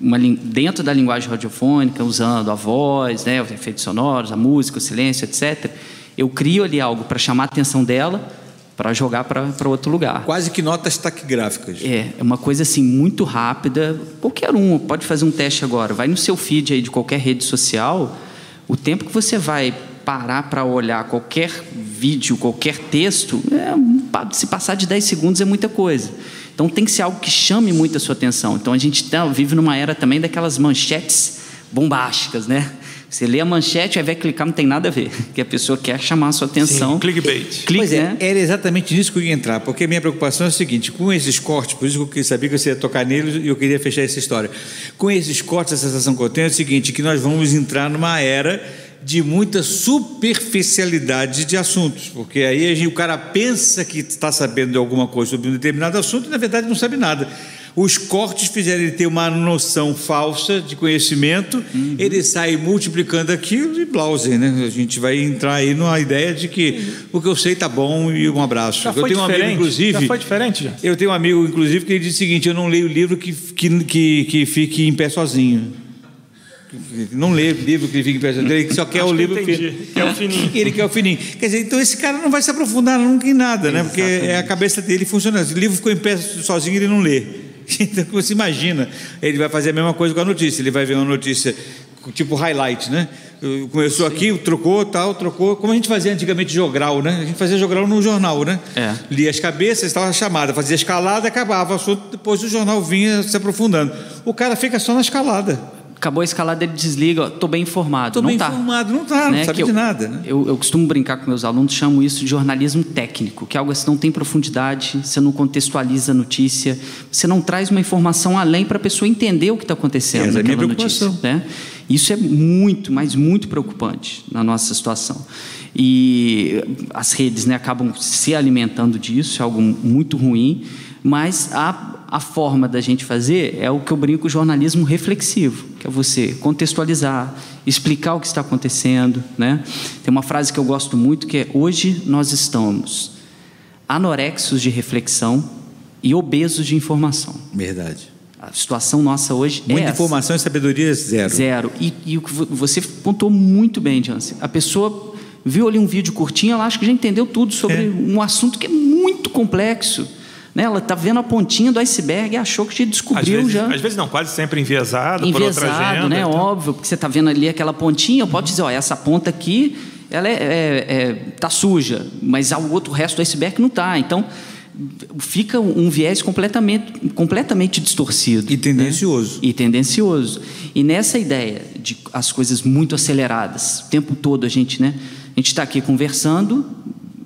uma, dentro da linguagem radiofônica, usando a voz, né, os efeitos sonoros, a música, o silêncio, etc., eu crio ali algo para chamar a atenção dela, para jogar para outro lugar. Quase que notas taquigráficas. É, é uma coisa assim muito rápida. Qualquer um pode fazer um teste agora. Vai no seu feed aí de qualquer rede social, o tempo que você vai parar para olhar qualquer vídeo, qualquer texto, é, se passar de 10 segundos é muita coisa. Então tem que ser algo que chame muito a sua atenção. Então a gente tá, vive numa era também daquelas manchetes bombásticas, né? Você lê a manchete, aí vai clicar, não tem nada a ver. Que a pessoa quer chamar a sua atenção. Sim, clickbait. Clique, pois é, né? era exatamente nisso que eu ia entrar, porque a minha preocupação é o seguinte: com esses cortes, por isso que eu sabia que você ia tocar neles e eu queria fechar essa história. Com esses cortes, a sensação que eu tenho é o seguinte: que nós vamos entrar numa era de muita superficialidade de assuntos, porque aí o cara pensa que está sabendo de alguma coisa sobre um determinado assunto e na verdade não sabe nada. Os cortes fizeram ele ter uma noção falsa de conhecimento, uhum. ele sai multiplicando aquilo e blause, né? A gente vai entrar aí numa ideia de que uhum. o que eu sei tá bom e um abraço. Já eu tenho diferente. um amigo, inclusive. Já foi diferente, já. Eu tenho um amigo, inclusive, que ele diz o seguinte: eu não leio livro que, que, que, que fique em pé sozinho. Não lê livro que fique em pé sozinho, ele só quer Acho o livro que, que é o fininho. Ele quer o fininho. Quer dizer, então esse cara não vai se aprofundar nunca em nada, né? Porque é a cabeça dele funcionando. Se o livro ficou em pé sozinho, ele não lê. Então você imagina, ele vai fazer a mesma coisa com a notícia, ele vai ver uma notícia tipo highlight, né? Começou aqui, trocou, tal, trocou, como a gente fazia antigamente jogral, né? A gente fazia jogral no jornal, né? É. Lia as cabeças, estava chamada, fazia escalada, acabava o assunto, depois o jornal vinha se aprofundando. O cara fica só na escalada acabou a escalada, ele desliga, estou bem informado. Estou bem tá. informado, não está, né? não sabe de eu, nada. Né? Eu, eu, costumo brincar com meus alunos, chamo isso de jornalismo técnico, que é algo assim, não tem profundidade, você não contextualiza a notícia, você não traz uma informação além para a pessoa entender o que está acontecendo Essa naquela é notícia. Né? Isso é muito, mas muito preocupante na nossa situação. E as redes né, acabam se alimentando disso, é algo muito ruim, mas a a forma da gente fazer é o que eu brinco jornalismo reflexivo, que é você contextualizar, explicar o que está acontecendo, né? Tem uma frase que eu gosto muito que é hoje nós estamos anorexos de reflexão e obesos de informação. Verdade. A situação nossa hoje Muita é Muita informação e sabedoria zero. Zero. E, e você pontuou muito bem, Jansen. A pessoa viu ali um vídeo curtinho, ela acha que já entendeu tudo sobre é. um assunto que é muito complexo. Né? Ela está vendo a pontinha do iceberg e achou que já descobriu às vezes, já. Às vezes não, quase sempre enviesado, enviesado por outra agenda. né? Então. Óbvio, porque você está vendo ali aquela pontinha, pode dizer, ó, essa ponta aqui, ela é, é, é tá suja, mas o outro resto do iceberg não está. Então fica um viés completamente, completamente distorcido. E tendencioso. Né? E tendencioso. E nessa ideia de as coisas muito aceleradas, o tempo todo a gente, né? A gente está aqui conversando,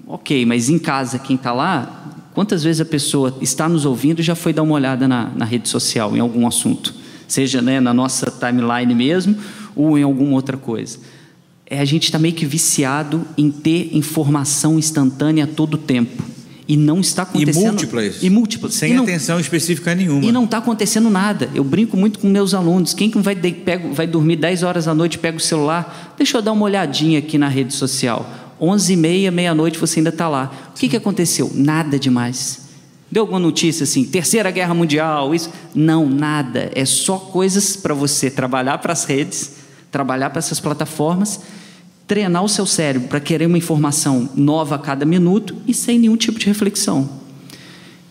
ok, mas em casa quem está lá Quantas vezes a pessoa está nos ouvindo e já foi dar uma olhada na, na rede social, em algum assunto? Seja né, na nossa timeline mesmo ou em alguma outra coisa. É, a gente está meio que viciado em ter informação instantânea a todo tempo. E não está acontecendo. E múltiplas. E múltiplas. Sem e não, atenção específica nenhuma. E não está acontecendo nada. Eu brinco muito com meus alunos. Quem vai, pego, vai dormir 10 horas da noite, pega o celular, deixa eu dar uma olhadinha aqui na rede social. 11 e meia, meia-noite, você ainda está lá. O que, que aconteceu? Nada demais. Deu alguma notícia assim, Terceira Guerra Mundial, isso? Não, nada. É só coisas para você trabalhar para as redes, trabalhar para essas plataformas, treinar o seu cérebro para querer uma informação nova a cada minuto e sem nenhum tipo de reflexão.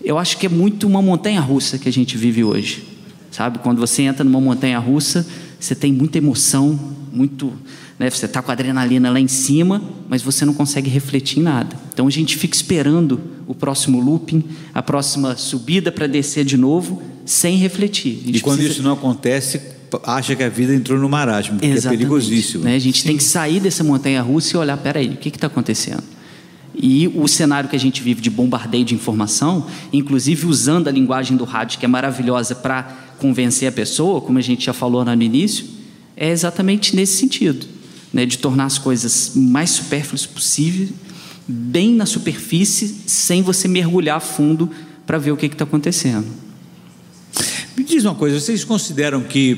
Eu acho que é muito uma montanha russa que a gente vive hoje. Sabe? Quando você entra numa montanha russa, você tem muita emoção, muito né? Você está com a adrenalina lá em cima, mas você não consegue refletir em nada. Então a gente fica esperando o próximo looping, a próxima subida para descer de novo, sem refletir. E quando precisa... isso não acontece, acha que a vida entrou no marasmo, que é perigosíssimo. Né? A gente Sim. tem que sair dessa montanha russa e olhar, peraí, o que está acontecendo? E o cenário que a gente vive de bombardeio de informação, inclusive usando a linguagem do rádio, que é maravilhosa para convencer a pessoa, como a gente já falou no início, é exatamente nesse sentido né, de tornar as coisas mais supérfluas possível, bem na superfície, sem você mergulhar a fundo para ver o que está acontecendo. Me diz uma coisa, vocês consideram que,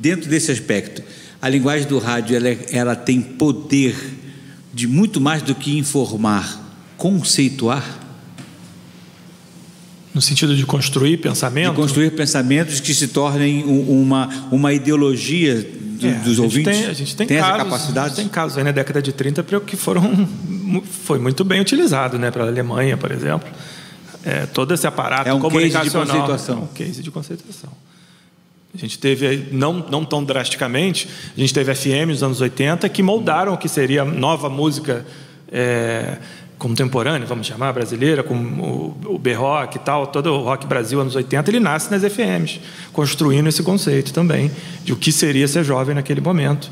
dentro desse aspecto, a linguagem do rádio ela, ela tem poder de muito mais do que informar, conceituar? No sentido de construir pensamento? De construir pensamentos que se tornem uma, uma ideologia do, é, dos ouvintes? Tem, a gente tem, tem casos, essa capacidade? tem casos aí na década de 30 que foram foi muito bem utilizado, né, para a Alemanha, por exemplo. É, todo esse aparato é um comunicacional. Case de conceituação. É um case de conceituação. A gente teve, não, não tão drasticamente, a gente teve FM nos anos 80 que moldaram o que seria nova música é, contemporânea, vamos chamar, brasileira, com o, o B-Rock e tal, todo o rock Brasil anos 80, ele nasce nas FMs, construindo esse conceito também de o que seria ser jovem naquele momento.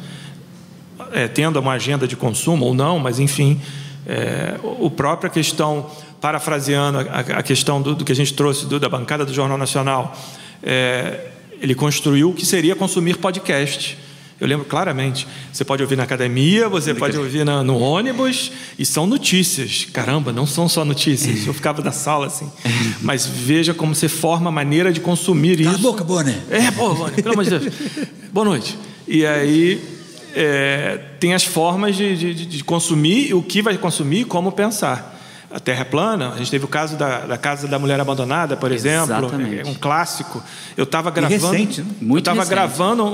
É, tendo uma agenda de consumo ou não, mas enfim, é, o própria questão, parafraseando a, a questão do, do, que a gente trouxe do, da bancada do Jornal Nacional, é, ele construiu o que seria consumir podcast. Eu lembro claramente. Você pode ouvir na academia, você pode ouvir na, no ônibus, e são notícias. Caramba, não são só notícias. Eu ficava da sala assim. Mas veja como você forma a maneira de consumir Cala isso. Cala a boca, Bonner. É, pô, Bonner, pelo amor de Deus. Boa noite. E aí é, tem as formas de, de, de consumir, o que vai consumir, como pensar a Terra é plana. A gente teve o caso da, da Casa da Mulher Abandonada, por exemplo, Exatamente. é um clássico. Eu estava gravando, recente, né? Muito eu estava gravando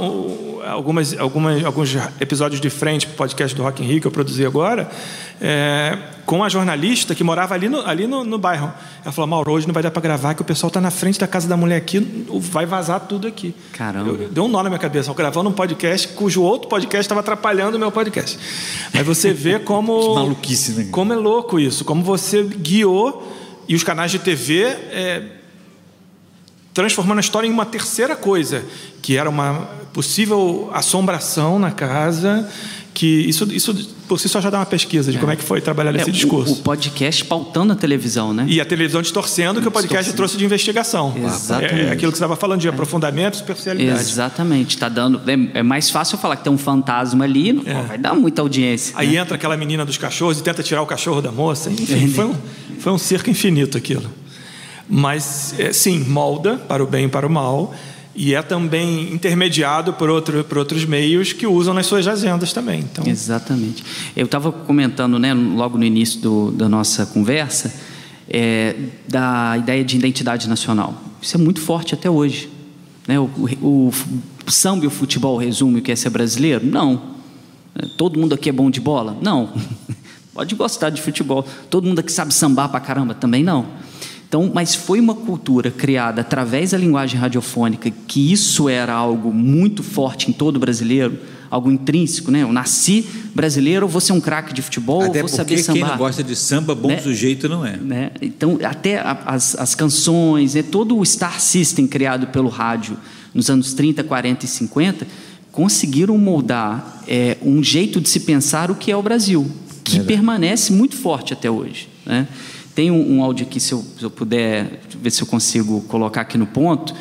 algumas, algumas, alguns episódios de frente para o podcast do Rock in Rio que eu produzi agora, é, com a jornalista que morava ali no, ali no, no bairro. Ela falou: Mauro, hoje não vai dar para gravar, que o pessoal está na frente da casa da mulher aqui, vai vazar tudo aqui. Caramba. Eu, deu um nó na minha cabeça, eu gravando um podcast cujo outro podcast estava atrapalhando o meu podcast. Mas você vê como. que maluquice, né? Como é louco isso, como você guiou e os canais de TV. É, transformando a história em uma terceira coisa, que era uma possível assombração na casa, que isso, isso por si só já dá uma pesquisa de é. como é que foi trabalhar esse é, discurso. O, o, podcast pautando a televisão, né? E a televisão distorcendo o que o podcast trouxe de investigação. Exatamente. É, é aquilo que você estava falando de aprofundamento, superficialidade. Exatamente. Tá dando, é, é, mais fácil falar que tem um fantasma ali, não, é. vai dar muita audiência. Aí né? entra aquela menina dos cachorros e tenta tirar o cachorro da moça. Enfim, foi um, foi um circo infinito aquilo. Mas, sim, molda para o bem e para o mal, e é também intermediado por, outro, por outros meios que usam nas suas agendas também. Então... Exatamente. Eu estava comentando né, logo no início do, da nossa conversa é, da ideia de identidade nacional. Isso é muito forte até hoje. Né? O, o, o samba e o futebol resume o que é ser brasileiro? Não. Todo mundo aqui é bom de bola? Não. Pode gostar de futebol. Todo mundo aqui sabe sambar pra caramba? Também não. Então, mas foi uma cultura criada através da linguagem radiofônica, que isso era algo muito forte em todo brasileiro, algo intrínseco, né? Eu nasci brasileiro, vou ser um craque de futebol, até vou saber sambar. quem não gosta de samba, bom né? sujeito não é. Né? Então, até as, as canções, né? todo o Star System criado pelo rádio nos anos 30, 40 e 50, conseguiram moldar é, um jeito de se pensar o que é o Brasil, que Verdade. permanece muito forte até hoje, né? Tem um, um áudio aqui, se eu, se eu puder ver se eu consigo colocar aqui no ponto,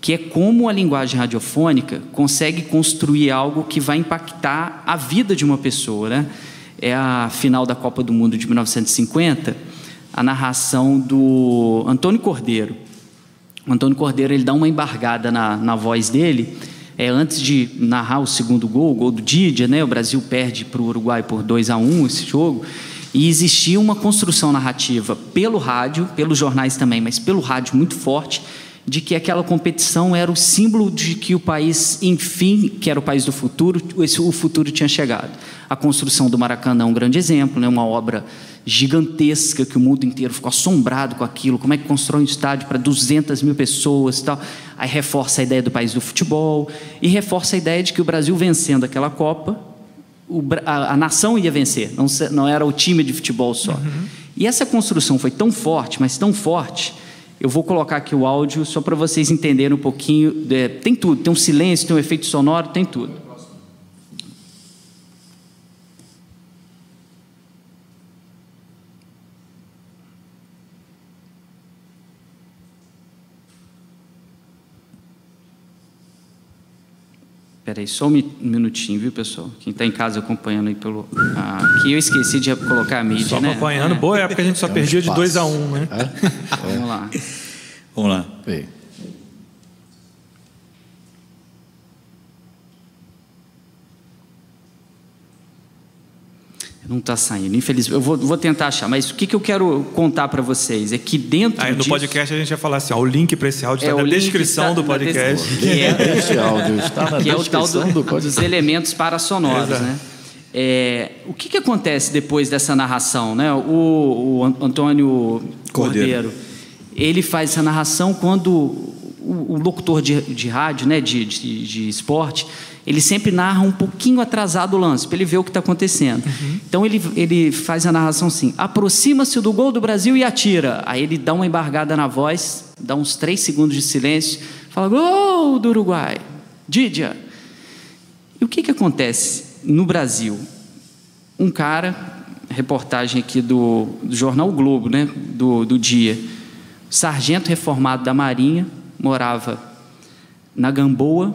que é como a linguagem radiofônica consegue construir algo que vai impactar a vida de uma pessoa. Né? É a final da Copa do Mundo de 1950, a narração do Antônio Cordeiro. O Antônio Cordeiro ele dá uma embargada na, na voz dele, é, antes de narrar o segundo gol, o gol do Didia, né? o Brasil perde para o Uruguai por 2 a 1 esse jogo. E existia uma construção narrativa pelo rádio, pelos jornais também, mas pelo rádio muito forte, de que aquela competição era o símbolo de que o país, enfim, que era o país do futuro, o futuro tinha chegado. A construção do Maracanã é um grande exemplo, né? uma obra gigantesca que o mundo inteiro ficou assombrado com aquilo. Como é que constrói um estádio para 200 mil pessoas e tal? Aí reforça a ideia do país do futebol e reforça a ideia de que o Brasil vencendo aquela Copa o, a, a, nação ia vencer, não, não, era o time de futebol só. Uhum. E essa construção foi tão forte, mas tão forte. Eu vou colocar aqui o áudio só para vocês entenderem um pouquinho. De, tem tudo, tem um silêncio, tem um efeito sonoro, tem tudo. Peraí, só um minutinho, viu, pessoal? Quem está em casa acompanhando aí pelo. Ah, aqui eu esqueci de colocar a mídia, só né? acompanhando. É. Boa época a gente só é um perdia espaço. de 2 a 1 um, né? É? Vamos lá. Vamos lá. Ei. Não está saindo, infelizmente. Eu vou, vou, tentar achar, mas o que, que eu quero contar para vocês é que dentro Aí, no disso, podcast a gente vai falar assim, ó, o link para esse áudio está é, na descrição está do podcast. Que é, este áudio está na que descrição é o tal do, do dos elementos parasonoros, né? É, o que, que acontece depois dessa narração, né? O, o Antônio Cordeiro. Cordeiro, ele faz essa narração quando o, o locutor de, de rádio, né, de, de, de esporte, ele sempre narra um pouquinho atrasado o lance, para ele ver o que está acontecendo. Uhum. Então ele, ele faz a narração assim: aproxima-se do gol do Brasil e atira. Aí ele dá uma embargada na voz, dá uns três segundos de silêncio, fala: gol do Uruguai, Didia. E o que, que acontece no Brasil? Um cara, reportagem aqui do, do jornal o Globo, né, do, do dia, sargento reformado da Marinha, morava na Gamboa,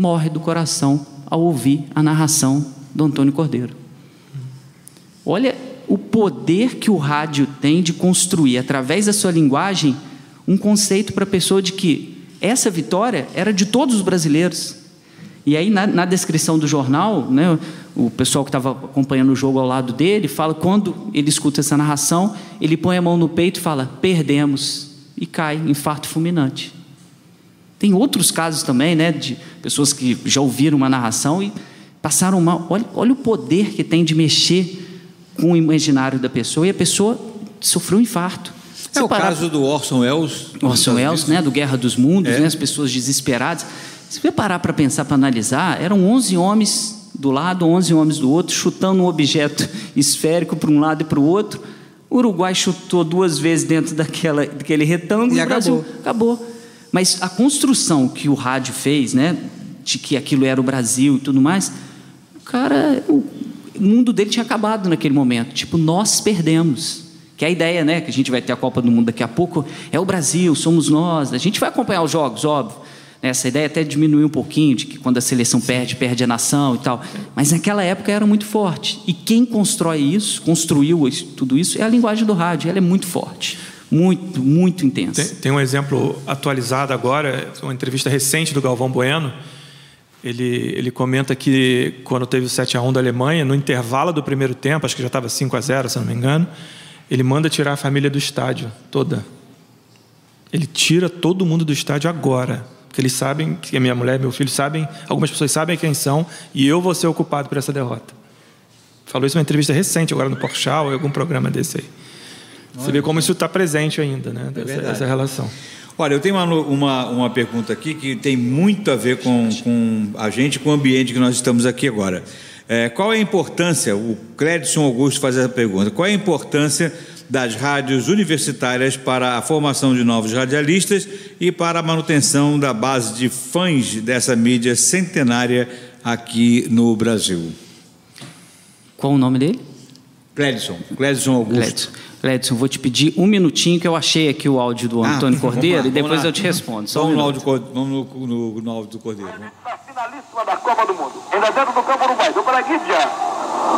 morre do coração ao ouvir a narração do Antônio Cordeiro. Olha o poder que o rádio tem de construir, através da sua linguagem, um conceito para a pessoa de que essa vitória era de todos os brasileiros. E aí, na, na descrição do jornal, né, o pessoal que estava acompanhando o jogo ao lado dele fala: quando ele escuta essa narração, ele põe a mão no peito e fala: perdemos, e cai, infarto fulminante. Tem outros casos também, né, de pessoas que já ouviram uma narração e passaram mal. Olha, olha o poder que tem de mexer com o imaginário da pessoa e a pessoa sofreu um infarto. É o parar... caso do Orson Welles. Orson Welles, né, do Guerra dos Mundos, é. né, as pessoas desesperadas. Se você parar para pensar, para analisar, eram 11 homens do lado, 11 homens do outro, chutando um objeto esférico para um lado e para o outro. O Uruguai chutou duas vezes dentro daquela, daquele retângulo e o Brasil acabou. acabou. Mas a construção que o rádio fez, né, de que aquilo era o Brasil e tudo mais, o cara, o mundo dele tinha acabado naquele momento. Tipo, nós perdemos. Que é a ideia, né, que a gente vai ter a Copa do Mundo daqui a pouco, é o Brasil, somos nós. A gente vai acompanhar os jogos, óbvio. Essa ideia até diminuiu um pouquinho, de que quando a seleção perde, perde a nação e tal. Mas naquela época era muito forte. E quem constrói isso, construiu tudo isso, é a linguagem do rádio. Ela é muito forte muito, muito intensa. Tem, tem, um exemplo atualizado agora, uma entrevista recente do Galvão Bueno. Ele, ele comenta que quando teve o 7 a 1 da Alemanha, no intervalo do primeiro tempo, acho que já estava 5 a 0 se não me engano, ele manda tirar a família do estádio toda. Ele tira todo mundo do estádio agora. Porque eles sabem, que a minha mulher meu filho sabem, algumas pessoas sabem quem são, e eu vou ser o culpado por essa derrota. Falou isso em uma entrevista recente, agora no Porchat, ou em algum programa desse aí. Você vê como isso está presente ainda, né? Dessa, é essa relação. Olha, eu tenho uma, uma, uma, pergunta aqui que tem muito a ver com, com a gente, com o ambiente que nós estamos aqui agora. É, qual é a importância, o Clédson Augusto faz essa pergunta, qual é a importância das rádios universitárias para a formação de novos radialistas e para a manutenção da base de fãs dessa mídia centenária aqui no Brasil? Qual o nome dele? Clédson, Clédson Augusto. Clédson. Edson, vou te pedir um minutinho que eu achei aqui o áudio do ah, Antônio ah, Cordeiro lá, e depois eu te respondo. Só vamos, um no áudio, vamos no, no, no áudio do Cordeiro. Está finalíssima da Copa do Mundo. Ainda dentro do campo Uruguai. Do para Guidia.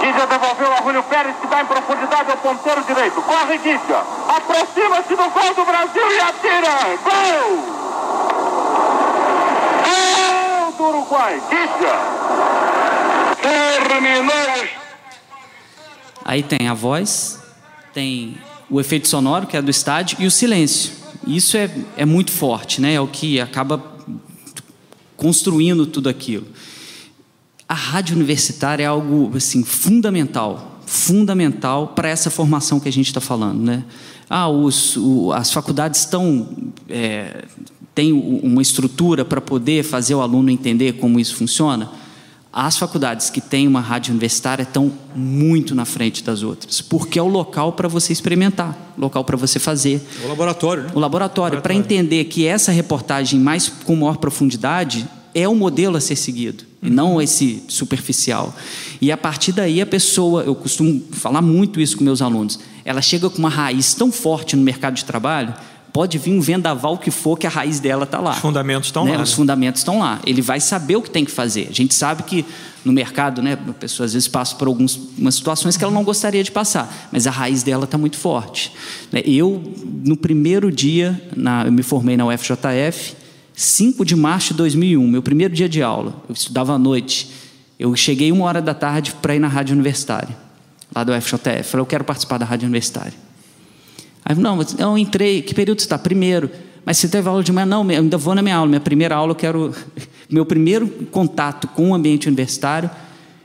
Guidia devolveu a Julio Pérez que dá em profundidade ao ponteiro direito. Corre Guidia. Aproxima-se do gol do Brasil e atira. Gol! Gol do Uruguai. Guidia. Terminou. Aí tem a voz tem o efeito sonoro, que é do estádio, e o silêncio. Isso é, é muito forte, né? é o que acaba construindo tudo aquilo. A rádio universitária é algo assim fundamental, fundamental para essa formação que a gente está falando, né? Ah, os, o, as faculdades estão é, têm uma estrutura para poder fazer o aluno entender como isso funciona. As faculdades que têm uma rádio universitária estão muito na frente das outras, porque é o local para você experimentar, local para você fazer. O laboratório, né? O laboratório, para entender que essa reportagem mais com maior profundidade é o modelo a ser seguido, uhum. e não esse superficial. E a partir daí a pessoa, eu costumo falar muito isso com meus alunos, ela chega com uma raiz tão forte no mercado de trabalho Pode vir um vendaval que for, que a raiz dela está lá. Os fundamentos estão né? lá. Os né? fundamentos estão lá. Ele vai saber o que tem que fazer. A gente sabe que no mercado, né, a pessoa às vezes passa por algumas situações que ela não gostaria de passar, mas a raiz dela está muito forte. Né? Eu, no primeiro dia, na, eu me formei na UFJF, 5 de março de 2001, meu primeiro dia de aula. Eu estudava à noite. Eu cheguei uma hora da tarde para ir na rádio universitária. lá do FJF. Falei, eu quero participar da rádio universitária. Aí, não, eu entrei, que período você está? Primeiro. Mas você teve aula de manhã? Não, eu ainda vou na minha aula. Minha primeira aula, eu quero. Meu primeiro contato com o ambiente universitário,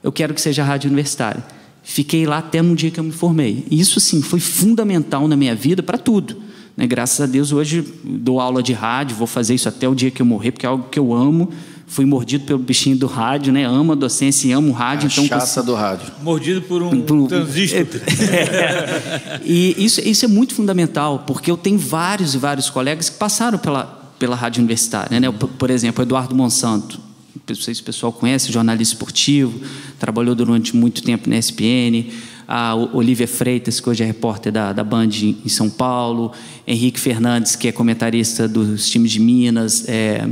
eu quero que seja a rádio universitária. Fiquei lá até no dia que eu me formei. E isso, sim, foi fundamental na minha vida para tudo. Né? Graças a Deus, hoje dou aula de rádio, vou fazer isso até o dia que eu morrer, porque é algo que eu amo fui mordido pelo bichinho do rádio, né? Amo a docência e amo o rádio. A então, chata do rádio. Mordido por um por, transistor. É, e isso, isso é muito fundamental, porque eu tenho vários e vários colegas que passaram pela, pela rádio universitária. Né? Por, por exemplo, Eduardo Monsanto. Não sei se o pessoal conhece, jornalista esportivo, trabalhou durante muito tempo na ESPN. A Olivia Freitas, que hoje é repórter da, da Band em São Paulo. Henrique Fernandes, que é comentarista dos times de Minas. É,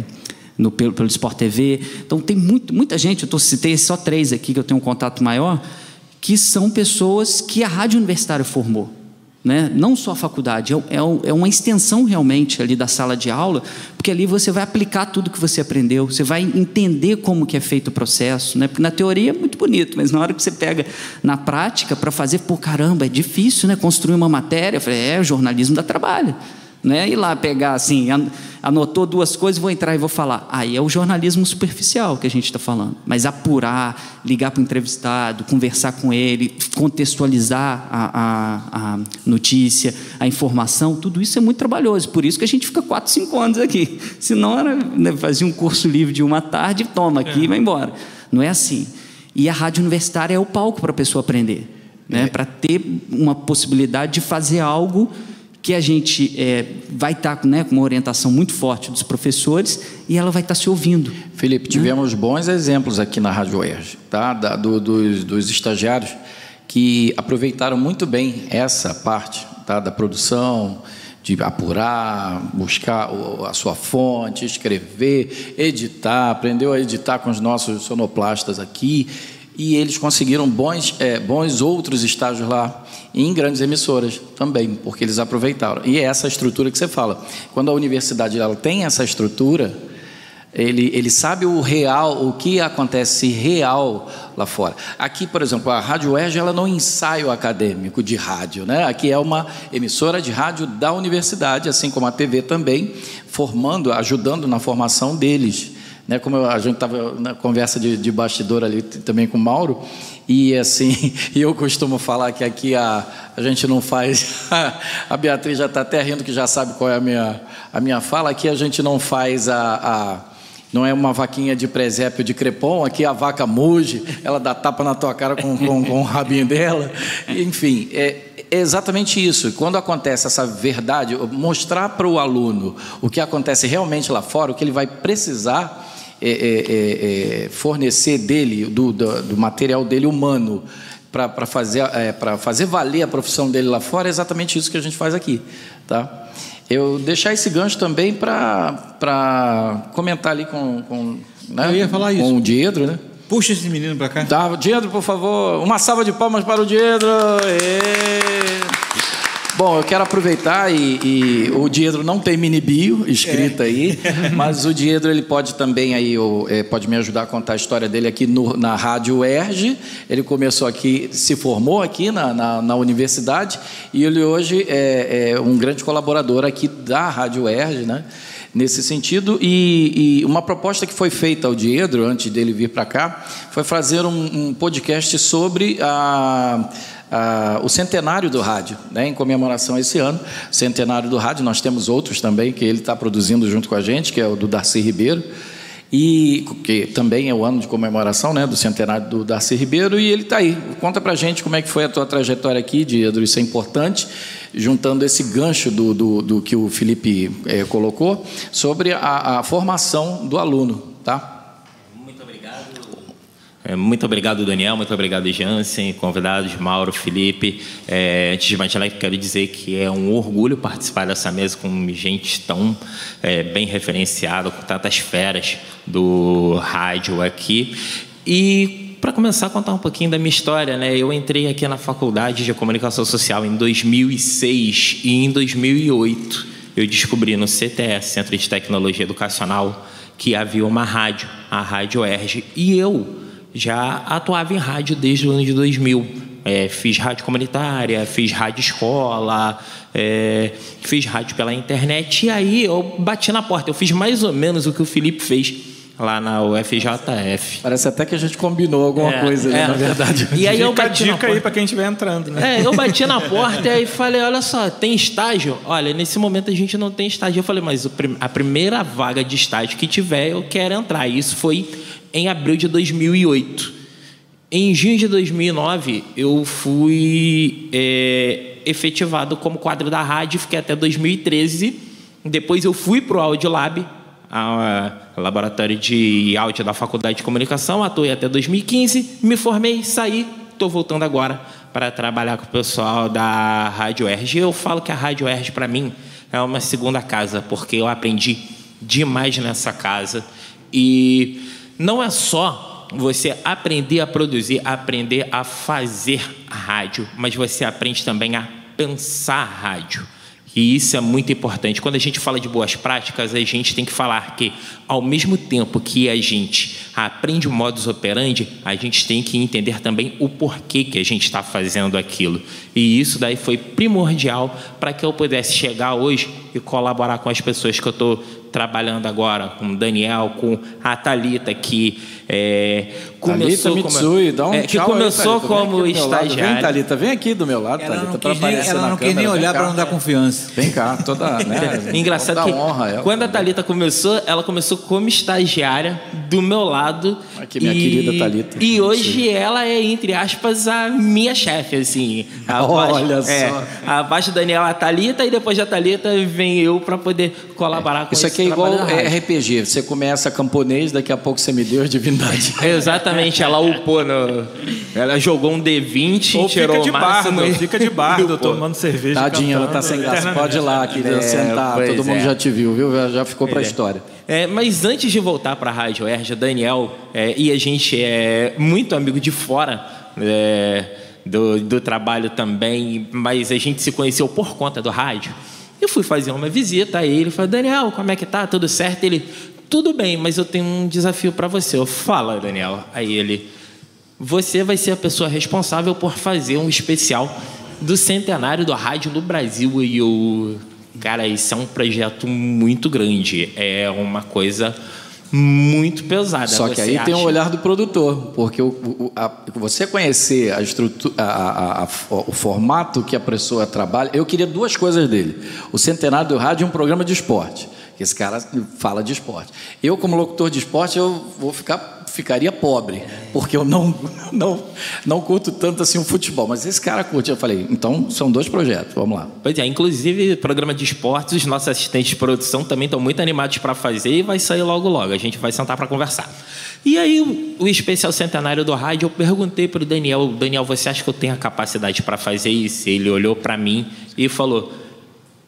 no, pelo, pelo Sport TV. Então, tem muito, muita gente, eu tô, citei só três aqui que eu tenho um contato maior, que são pessoas que a Rádio Universitária formou. Né? Não só a faculdade, é, é, é uma extensão realmente ali da sala de aula, porque ali você vai aplicar tudo que você aprendeu, você vai entender como que é feito o processo. Né? Porque na teoria é muito bonito, mas na hora que você pega na prática para fazer, por caramba, é difícil né? construir uma matéria. Eu falei, é, o jornalismo dá trabalho né? Ir lá pegar assim, anotou duas coisas, vou entrar e vou falar. Aí é o jornalismo superficial que a gente está falando. Mas apurar, ligar para o entrevistado, conversar com ele, contextualizar a, a, a, notícia, a informação, tudo isso é muito trabalhoso. Por isso que a gente fica quatro, cinco anos aqui. Senão era né, fazia um curso livre de uma tarde, toma aqui é. e vai embora. Não é assim. E a rádio universitária é o palco para a pessoa aprender. Né? É. Para ter uma possibilidade de fazer algo que a gente é, vai estar tá, né, com uma orientação muito forte dos professores e ela vai estar tá se ouvindo. Felipe, né? tivemos né? bons exemplos aqui na Rádio UERJ, tá? Da, do, dos, dos estagiários que aproveitaram muito bem essa parte tá? da produção, de apurar, buscar a sua fonte, escrever, editar, aprendeu a editar com os nossos sonoplastas aqui e eles conseguiram bons, é, bons outros estágios lá em grandes emissoras também, porque eles aproveitaram. E é essa estrutura que você fala. Quando a universidade ela tem essa estrutura, ele, ele sabe o real, o que acontece real lá fora. Aqui, por exemplo, a Rádio UERJ, ela não é ensaio acadêmico de rádio, né? Aqui é uma emissora de rádio da universidade, assim como a TV também, formando, ajudando na formação deles. Né, como a gente estava na conversa de, de, bastidor ali também com o Mauro, e assim, eu costumo falar que aqui a, a gente não faz. A Beatriz já está até rindo que já sabe qual é a minha, a minha fala. Aqui a gente não faz a, a não é uma vaquinha de presépio de crepom, aqui a vaca muge, ela dá tapa na tua cara com, com, com o rabinho dela. Enfim, é, é exatamente isso. Quando acontece essa verdade, mostrar para o aluno o que acontece realmente lá fora, o que ele vai precisar é, é, é, fornecer dele, do, do, do, material dele humano, para fazer, é, fazer valer a profissão dele lá fora, é exatamente isso que a gente faz aqui. Tá? Eu deixar esse gancho também para comentar ali com, com, né? Eu ia falar isso. com o Diedro, né? Puxa esse menino para cá. Tá, Diedro, por favor, uma salva de palmas para o Diedro. E... Bom, eu quero aproveitar e, e, o Diedro não tem mini bio escrita é. aí, mas o Diedro ele pode também aí é, pode me ajudar a contar a história dele aqui no, na rádio UERJ. Ele começou aqui, se formou aqui na, na, na universidade e ele hoje é, é, um grande colaborador aqui da rádio UERJ, né? Nesse sentido, e, e, uma proposta que foi feita ao Diedro antes dele vir para cá foi fazer um, um podcast sobre a ah, o centenário do rádio, né, em comemoração a esse ano, centenário do rádio. Nós temos outros também que ele está produzindo junto com a gente, que é o do Darcy Ribeiro, e que também é o ano de comemoração né, do centenário do Darcy Ribeiro, e ele está aí. Conta para a gente como é que foi a tua trajetória aqui, Diedro, isso é importante, juntando esse gancho do, do, do que o Felipe é, colocou, sobre a, a formação do aluno, tá? É, muito obrigado, Daniel. Muito obrigado, Jansen, convidados, Mauro, Felipe. É, antes de mais nada, quero dizer que é um orgulho participar dessa mesa com gente tão é, bem referenciada, com tantas feras do rádio aqui. E para começar a contar um pouquinho da minha história, né? Eu entrei aqui na Faculdade de Comunicação Social em 2006 e em 2008 eu descobri no CTS, Centro de Tecnologia Educacional, que havia uma rádio, a Rádio ERG, e eu já atuava em rádio desde o ano de 2000. é, fiz rádio comunitária, fiz rádio escola, é, fiz rádio pela internet. E aí eu bati na porta. Eu fiz mais ou menos o que o Felipe fez lá na UFJF. Parece até que a gente combinou alguma É, coisa, né, é. na verdade. E aí eu Fica a bati na dica aí porta. para quem estiver entrando, né? É, eu bati na porta e falei, olha só, tem estágio? Olha, nesse momento a gente não tem estágio. Eu falei, mas a primeira vaga de estágio que tiver, eu quero entrar. E Isso foi em abril de 2008. Em junho de 2009, eu fui é, efetivado como quadro da rádio, fiquei até 2013. Depois eu fui para o Audiolab, laboratório de áudio da Faculdade de Comunicação, atuei até 2015, me formei, saí, estou voltando agora para trabalhar com o pessoal da Rádio Erge. Eu falo que a Rádio Erge, para mim, é uma segunda casa, porque eu aprendi demais nessa casa. E não é só você aprender a produzir, aprender a fazer rádio, mas você aprende também a pensar rádio. E isso é muito importante. Quando a gente fala de boas práticas, a gente tem que falar que, ao mesmo tempo que a gente aprende o modus operandi, a gente tem que entender também o porquê que a gente está fazendo aquilo. E isso daí foi primordial para que eu pudesse chegar hoje e colaborar com as pessoas que eu estou trabalhando agora, com o Daniel, com a Thalita, que é, começou Thalita como, Mitsui, dá um é, que aí, começou Thalita. Vem como aqui do meu lado. Vem, estagiária. Thalita, vem aqui do meu lado, Ela Thalita, não para aparecer ela não quis câmera. nem olhar para não dar confiança. Vem cá, toda, né? Engraçado Vamos que honra a ela. quando a Thalita começou, ela começou como estagiária do meu lado. Aqui, minha querida Thalita. E hoje ela é, entre aspas, a minha chefe, assim. Olha é, só. Abaixo da Daniela a Thalita e depois da Thalita vem eu para poder colaborar com Isso aqui é igual rádio. RPG. Você começa camponês, daqui a pouco você me deu as divindades. Exatamente, ela upou no. Ela jogou um D20, Ou tirou fica de máximo. bardo, e- fica de bardo, tomando cerveja. Tadinha, ela tá sem graça. Pode ir lá, querida, É, sentar. Todo mundo é. já te viu, viu? Já- ficou pra Pois é. história. É, mas antes de voltar para a Rádio Erja, Daniel é, e a gente é muito amigo de fora é, do, do trabalho também, mas a gente se conheceu por conta do rádio. Eu fui fazer uma visita a ele, falei, Daniel, como é que tá? Tudo certo? Ele, tudo bem, mas eu tenho um desafio para você. Eu, fala, Daniel. Aí ele, você vai ser a pessoa responsável por fazer um especial do centenário do rádio no Brasil. E eu, cara, isso é um projeto muito grande. É uma coisa muito pesada. Só que aí tem o acha? olhar do produtor, porque o, o- a- você conhecer a estrutura, a- a- o formato que a pessoa trabalha. Eu queria duas coisas dele: o Centenário do Rádio e um programa de esporte. Que Esse cara fala de esporte. Eu, como locutor de esporte, eu vou ficar ficaria pobre, porque eu não não não curto tanto assim o futebol, mas esse cara curte. Eu falei, então são dois projetos, vamos lá. Pois é, inclusive programa de esportes, os nossos assistentes de produção também estão muito animados para fazer e vai sair logo logo. A gente vai sentar para conversar. E aí, o, especial centenário do rádio, eu perguntei para o Daniel: Daniel, você acha que eu tenho a capacidade para fazer isso? Ele olhou para mim e falou: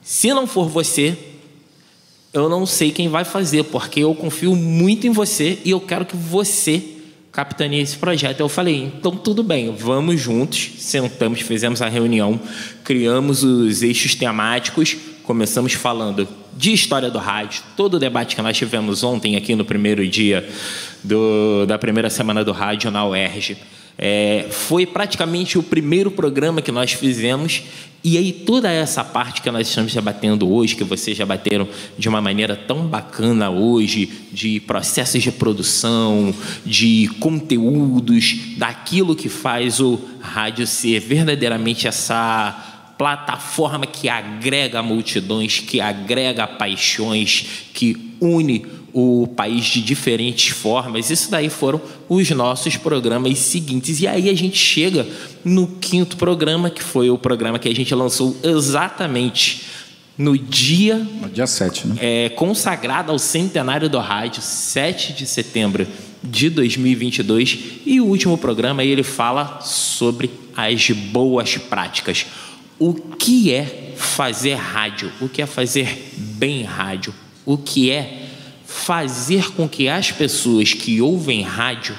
se não for você, eu não sei quem vai fazer, porque eu confio muito em você e eu quero que você capitaneie esse projeto. Eu falei, então tudo bem, vamos juntos. Sentamos, fizemos a reunião, criamos os eixos temáticos, começamos falando de história do rádio, todo o debate que nós tivemos ontem aqui no primeiro dia do- da primeira semana do rádio na UERJ. É, foi praticamente o primeiro programa que nós fizemos e aí toda essa parte que nós estamos debatendo hoje, que vocês já bateram de uma maneira tão bacana hoje, de processos de produção, de conteúdos, daquilo que faz o rádio ser verdadeiramente essa plataforma que agrega multidões, que agrega paixões, que une o país de diferentes formas. Isso daí foram os nossos programas seguintes. E aí a gente chega no quinto programa, que foi o programa que a gente lançou exatamente no dia No dia 7, né? é, consagrado ao centenário do rádio, 7 de setembro de 2022. E o último programa ele fala sobre as boas práticas. O que é fazer rádio? O que é fazer bem rádio? O que é fazer com que as pessoas que ouvem rádio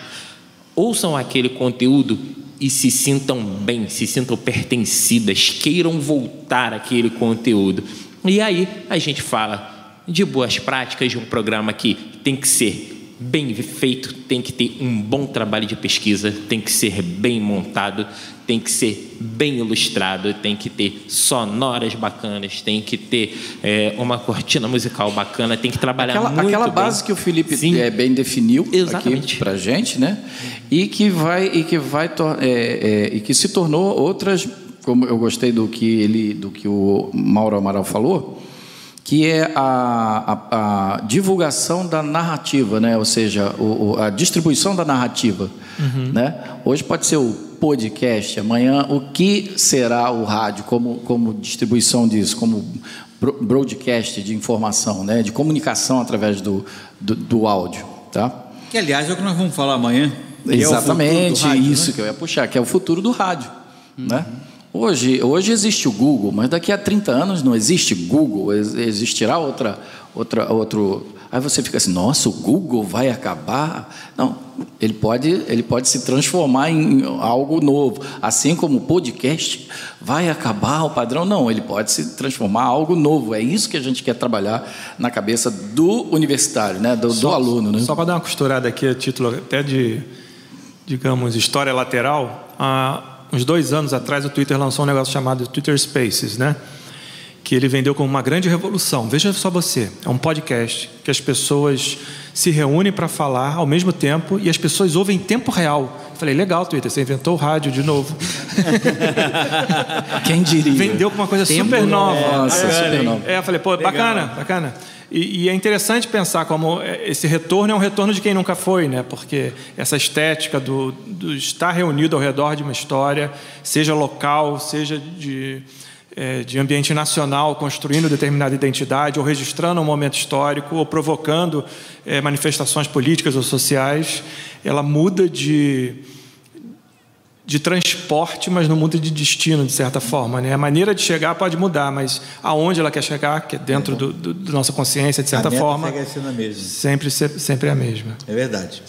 ouçam aquele conteúdo e se sintam bem, se sintam pertencidas, queiram voltar àquele conteúdo. E aí a gente fala de boas práticas de um programa que tem que ser bem feito, tem que ter um bom trabalho de pesquisa, tem que ser bem montado, tem que ser bem ilustrado, tem que ter sonoras bacanas, tem que ter é, uma cortina musical bacana, tem que trabalhar aquela, muito aquela bem. base que o Felipe é, bem definiu Exatamente. aqui para gente, né? E que vai e que vai é, é, e que se tornou outras, como eu gostei do que ele, do que o Mauro Amaral falou, que é a, a- a divulgação da narrativa, né? Ou seja, o- o- a distribuição da narrativa, né? Hoje pode ser o podcast, amanhã o que será o rádio como como distribuição disso, como bro- broadcast de informação, né? De comunicação através do, do, do áudio, tá? Que, aliás, é o que nós vamos falar amanhã. é Exatamente, do rádio, isso né? que eu ia puxar, que é o futuro do rádio, né? Hoje, hoje existe o Google, mas daqui a 30 anos não existe Google, ex- existirá outra, outra, outro. Aí você fica assim, nossa, o Google vai acabar? Não, ele pode, ele pode se transformar em algo novo, assim como o podcast vai acabar o padrão. Não, ele pode se transformar em algo novo. É isso que a gente quer trabalhar na cabeça do universitário, né? Do, do aluno, né? Só para dar uma costurada aqui, a título até de, digamos, história lateral, há uns dois anos atrás o Twitter lançou um negócio chamado Twitter Spaces, né? Que ele vendeu como uma grande revolução. Veja só você, é um podcast que as pessoas se reúnem para falar ao mesmo tempo e as pessoas ouvem em tempo real. Eu Falei, legal, Twitter, você inventou o rádio de novo. Quem diria? Vendeu com uma coisa Tempo super nova. Nossa, É, super nova. É, eu falei, pô, bacana, bacana. E, e é interessante pensar como é, esse retorno é um retorno de quem nunca foi, né? Porque essa estética do, do estar reunido ao redor de uma história, seja local, seja de, é, de ambiente nacional, construindo determinada identidade, ou registrando um momento histórico, ou provocando é, manifestações políticas ou sociais, ela muda de de transporte, mas não muda de destino, de certa forma. Né? A maneira de chegar pode mudar, mas aonde ela quer chegar, que é dentro do, do- da nossa consciência, de certa A meta forma, segue sendo a mesma. sempre, se- sempre é a mesma. É verdade.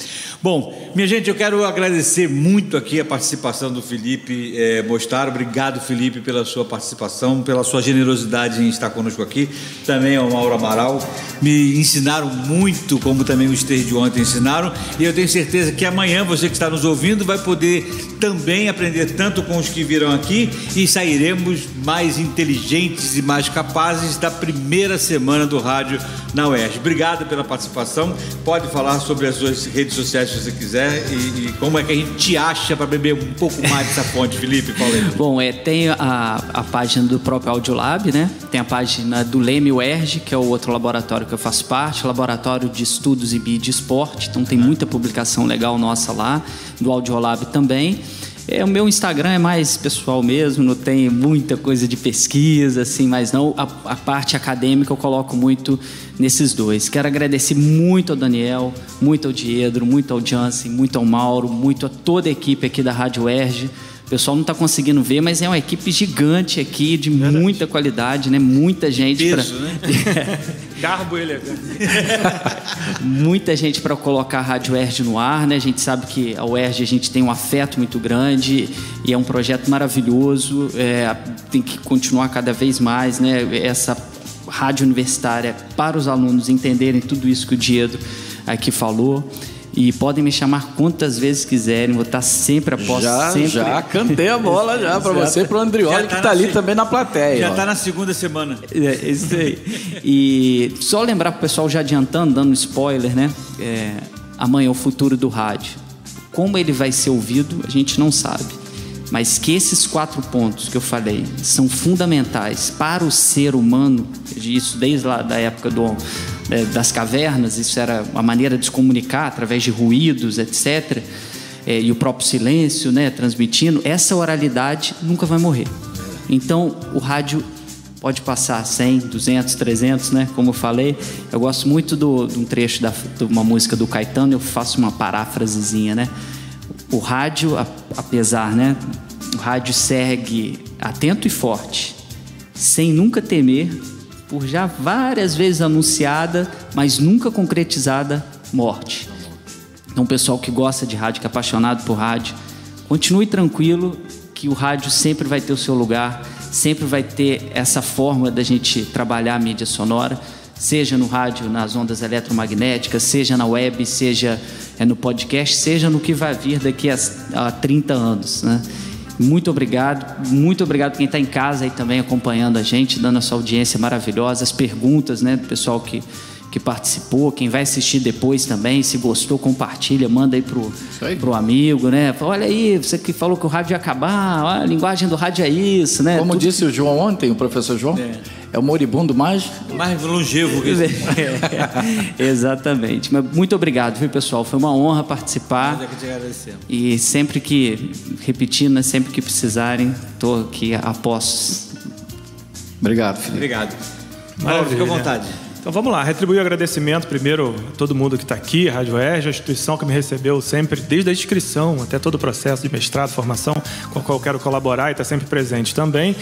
Bom, minha gente, eu quero agradecer muito aqui a participação do Felipe eh, Mostaro. Obrigado, Felipe, pela sua participação, pela sua generosidade em estar conosco aqui. Também ao Mauro Amaral. Me ensinaram muito, como também os três de ontem ensinaram. E eu tenho certeza que amanhã você que está nos ouvindo vai poder também aprender tanto com os que viram aqui e sairemos mais inteligentes e mais capazes da primeira semana do rádio na UERJ. Obrigado pela participação. Pode falar sobre as suas redes sociais se você quiser e, e como é que a gente te acha para beber um pouco mais dessa fonte, Felipe. Aí. Bom, é, tem a, a página do próprio Audiolab, né? Tem a página do Leme UERJ, que é o outro laboratório que eu faço parte, laboratório de estudos mídia e esporte. Então tem muita publicação legal nossa lá, do Audiolab também. É, o meu Instagram é mais pessoal mesmo, não tem muita coisa de pesquisa, assim, mas não. A, a parte acadêmica eu coloco muito nesses dois. Quero agradecer muito ao Daniel, muito ao Diedro, muito ao Jansen, muito ao Mauro, muito a toda a equipe aqui da Rádio Erge. O pessoal não está conseguindo ver, mas é uma equipe gigante aqui, de muita qualidade, né? Muita gente para né? Garbo elegante. muita gente para colocar a Rádio Erge no ar, né? A gente sabe que a UERJ a gente tem um afeto muito grande e é um projeto maravilhoso. é, tem que continuar cada vez mais, né? Essa rádio universitária para os alunos entenderem tudo isso que o Diego aqui falou. E podem me chamar quantas vezes quiserem, vou estar sempre a posto. Já, sempre... já cantei a bola já para você, pro Já Andrioli, tá que tá na ali se- também na plateia. Já está na segunda semana. É, isso aí. E só lembrar pro pessoal já adiantando, dando spoiler, né? É, amanhã é o futuro do rádio. Como ele vai ser ouvido, a gente não sabe. Mas que esses quatro pontos que eu falei são fundamentais para o ser humano, isso desde lá da época do, é, das cavernas, isso era uma maneira de se comunicar através de ruídos, etc. É, e o próprio silêncio, né, transmitindo, essa oralidade nunca vai morrer. Então, o rádio pode passar 100, 200, 300, né? Como eu falei, eu gosto muito do, de um trecho da, de uma música do Caetano, eu faço uma paráfrasezinha, né? O rádio, a- apesar, né? O rádio segue atento e forte, sem nunca temer, por já várias vezes anunciada, mas nunca concretizada, morte. Então, pessoal que gosta de rádio, que é apaixonado por rádio, continue tranquilo que o rádio sempre vai ter o seu lugar, sempre vai ter essa forma da gente trabalhar a mídia sonora. seja no rádio, nas ondas eletromagnéticas, seja na web, seja é, no podcast, seja no que vai vir daqui a, a 30 anos. Né? Muito obrigado, muito obrigado quem está em casa aí também acompanhando a gente, dando essa audiência maravilhosa, as perguntas, né, do pessoal que, que participou, quem vai assistir depois também, se gostou, compartilha, manda aí pro, aí. pro amigo, né? Olha aí, você que falou que o rádio ia acabar, a linguagem do rádio é isso, né? Como Tudo... disse o João ontem, o professor João, é, é o moribundo mais... Mais longevo que é, Exatamente. Mas muito obrigado, viu, pessoal? Foi uma honra participar. Nós é que te agradecemos. E sempre que, repetindo, né, sempre que precisarem, estou aqui a postos. Obrigado, Felipe. Obrigado. Maravilha. Fica à vontade. Então vamos lá, retribuir o agradecimento primeiro a todo mundo que está aqui, a Rádio Erge, a instituição que me recebeu sempre, desde a inscrição até todo o processo de mestrado, formação, com a qual eu quero colaborar e está sempre presente também.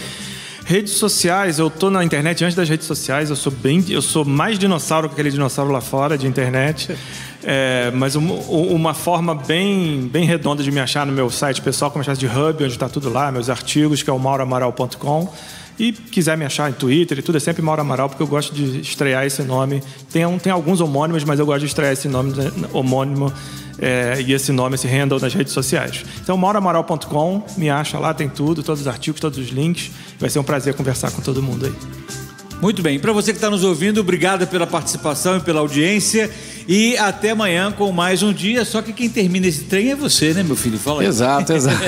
Redes sociais, eu tô na internet antes das redes sociais, eu sou bem, eu sou mais dinossauro que aquele dinossauro lá fora de internet. É, mas um, uma forma bem, bem redonda de me achar no meu site pessoal, como chama de Hub, onde está tudo lá, meus artigos, que é o mauramaral.com. E quiser me achar em Twitter e tudo, é sempre Mauro Amaral, porque eu gosto de estrear esse nome. Tem, um, tem alguns homônimos, mas eu gosto de estrear esse nome homônimo é, e esse nome, esse handle nas redes sociais. Então, mauramaral.com, me acha lá, tem tudo, todos os artigos, todos os links. Vai ser um prazer conversar com todo mundo aí. Muito bem, para você que está nos ouvindo, obrigado pela participação e pela audiência. E até amanhã com mais um dia. Só que quem termina esse trem é você, né, meu filho? Fala aí. Exato, exato.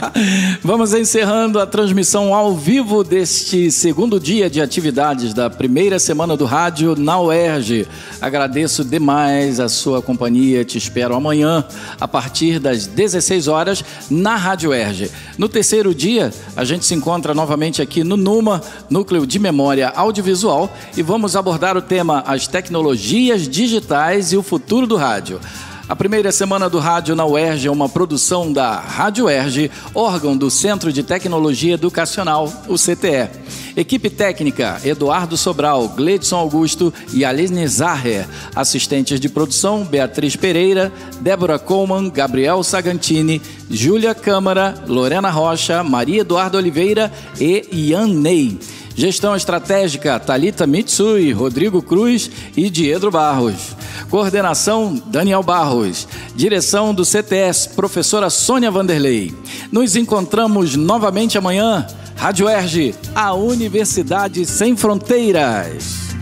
Vamos encerrando a transmissão ao vivo deste segundo dia de atividades da primeira semana do rádio na UERJ. Agradeço demais a sua companhia. Te espero amanhã, a partir das 16 horas, na Rádio UERJ. No terceiro dia, a gente se encontra novamente aqui no NUMA, Núcleo de Memória Audiovisual, e vamos abordar o tema As Tecnologias Digitais e o futuro do rádio. A primeira semana do rádio na UERJ é uma produção da Rádio UERJ, órgão do Centro de Tecnologia Educacional, o CTE. Equipe técnica: Eduardo Sobral, Gledson Augusto e Aline Zaher. Assistentes de produção: Beatriz Pereira, Débora Coleman, Gabriel Sagantini, Júlia Câmara, Lorena Rocha, Maria Eduardo Oliveira e Ian Ney. Gestão estratégica: Talita Mitsui, Rodrigo Cruz e Diedro Barros. Coordenação: Daniel Barros. Direção do CTS: Professora Sônia Vanderlei. Nos encontramos novamente amanhã. Rádio Erge, a Universidade Sem Fronteiras.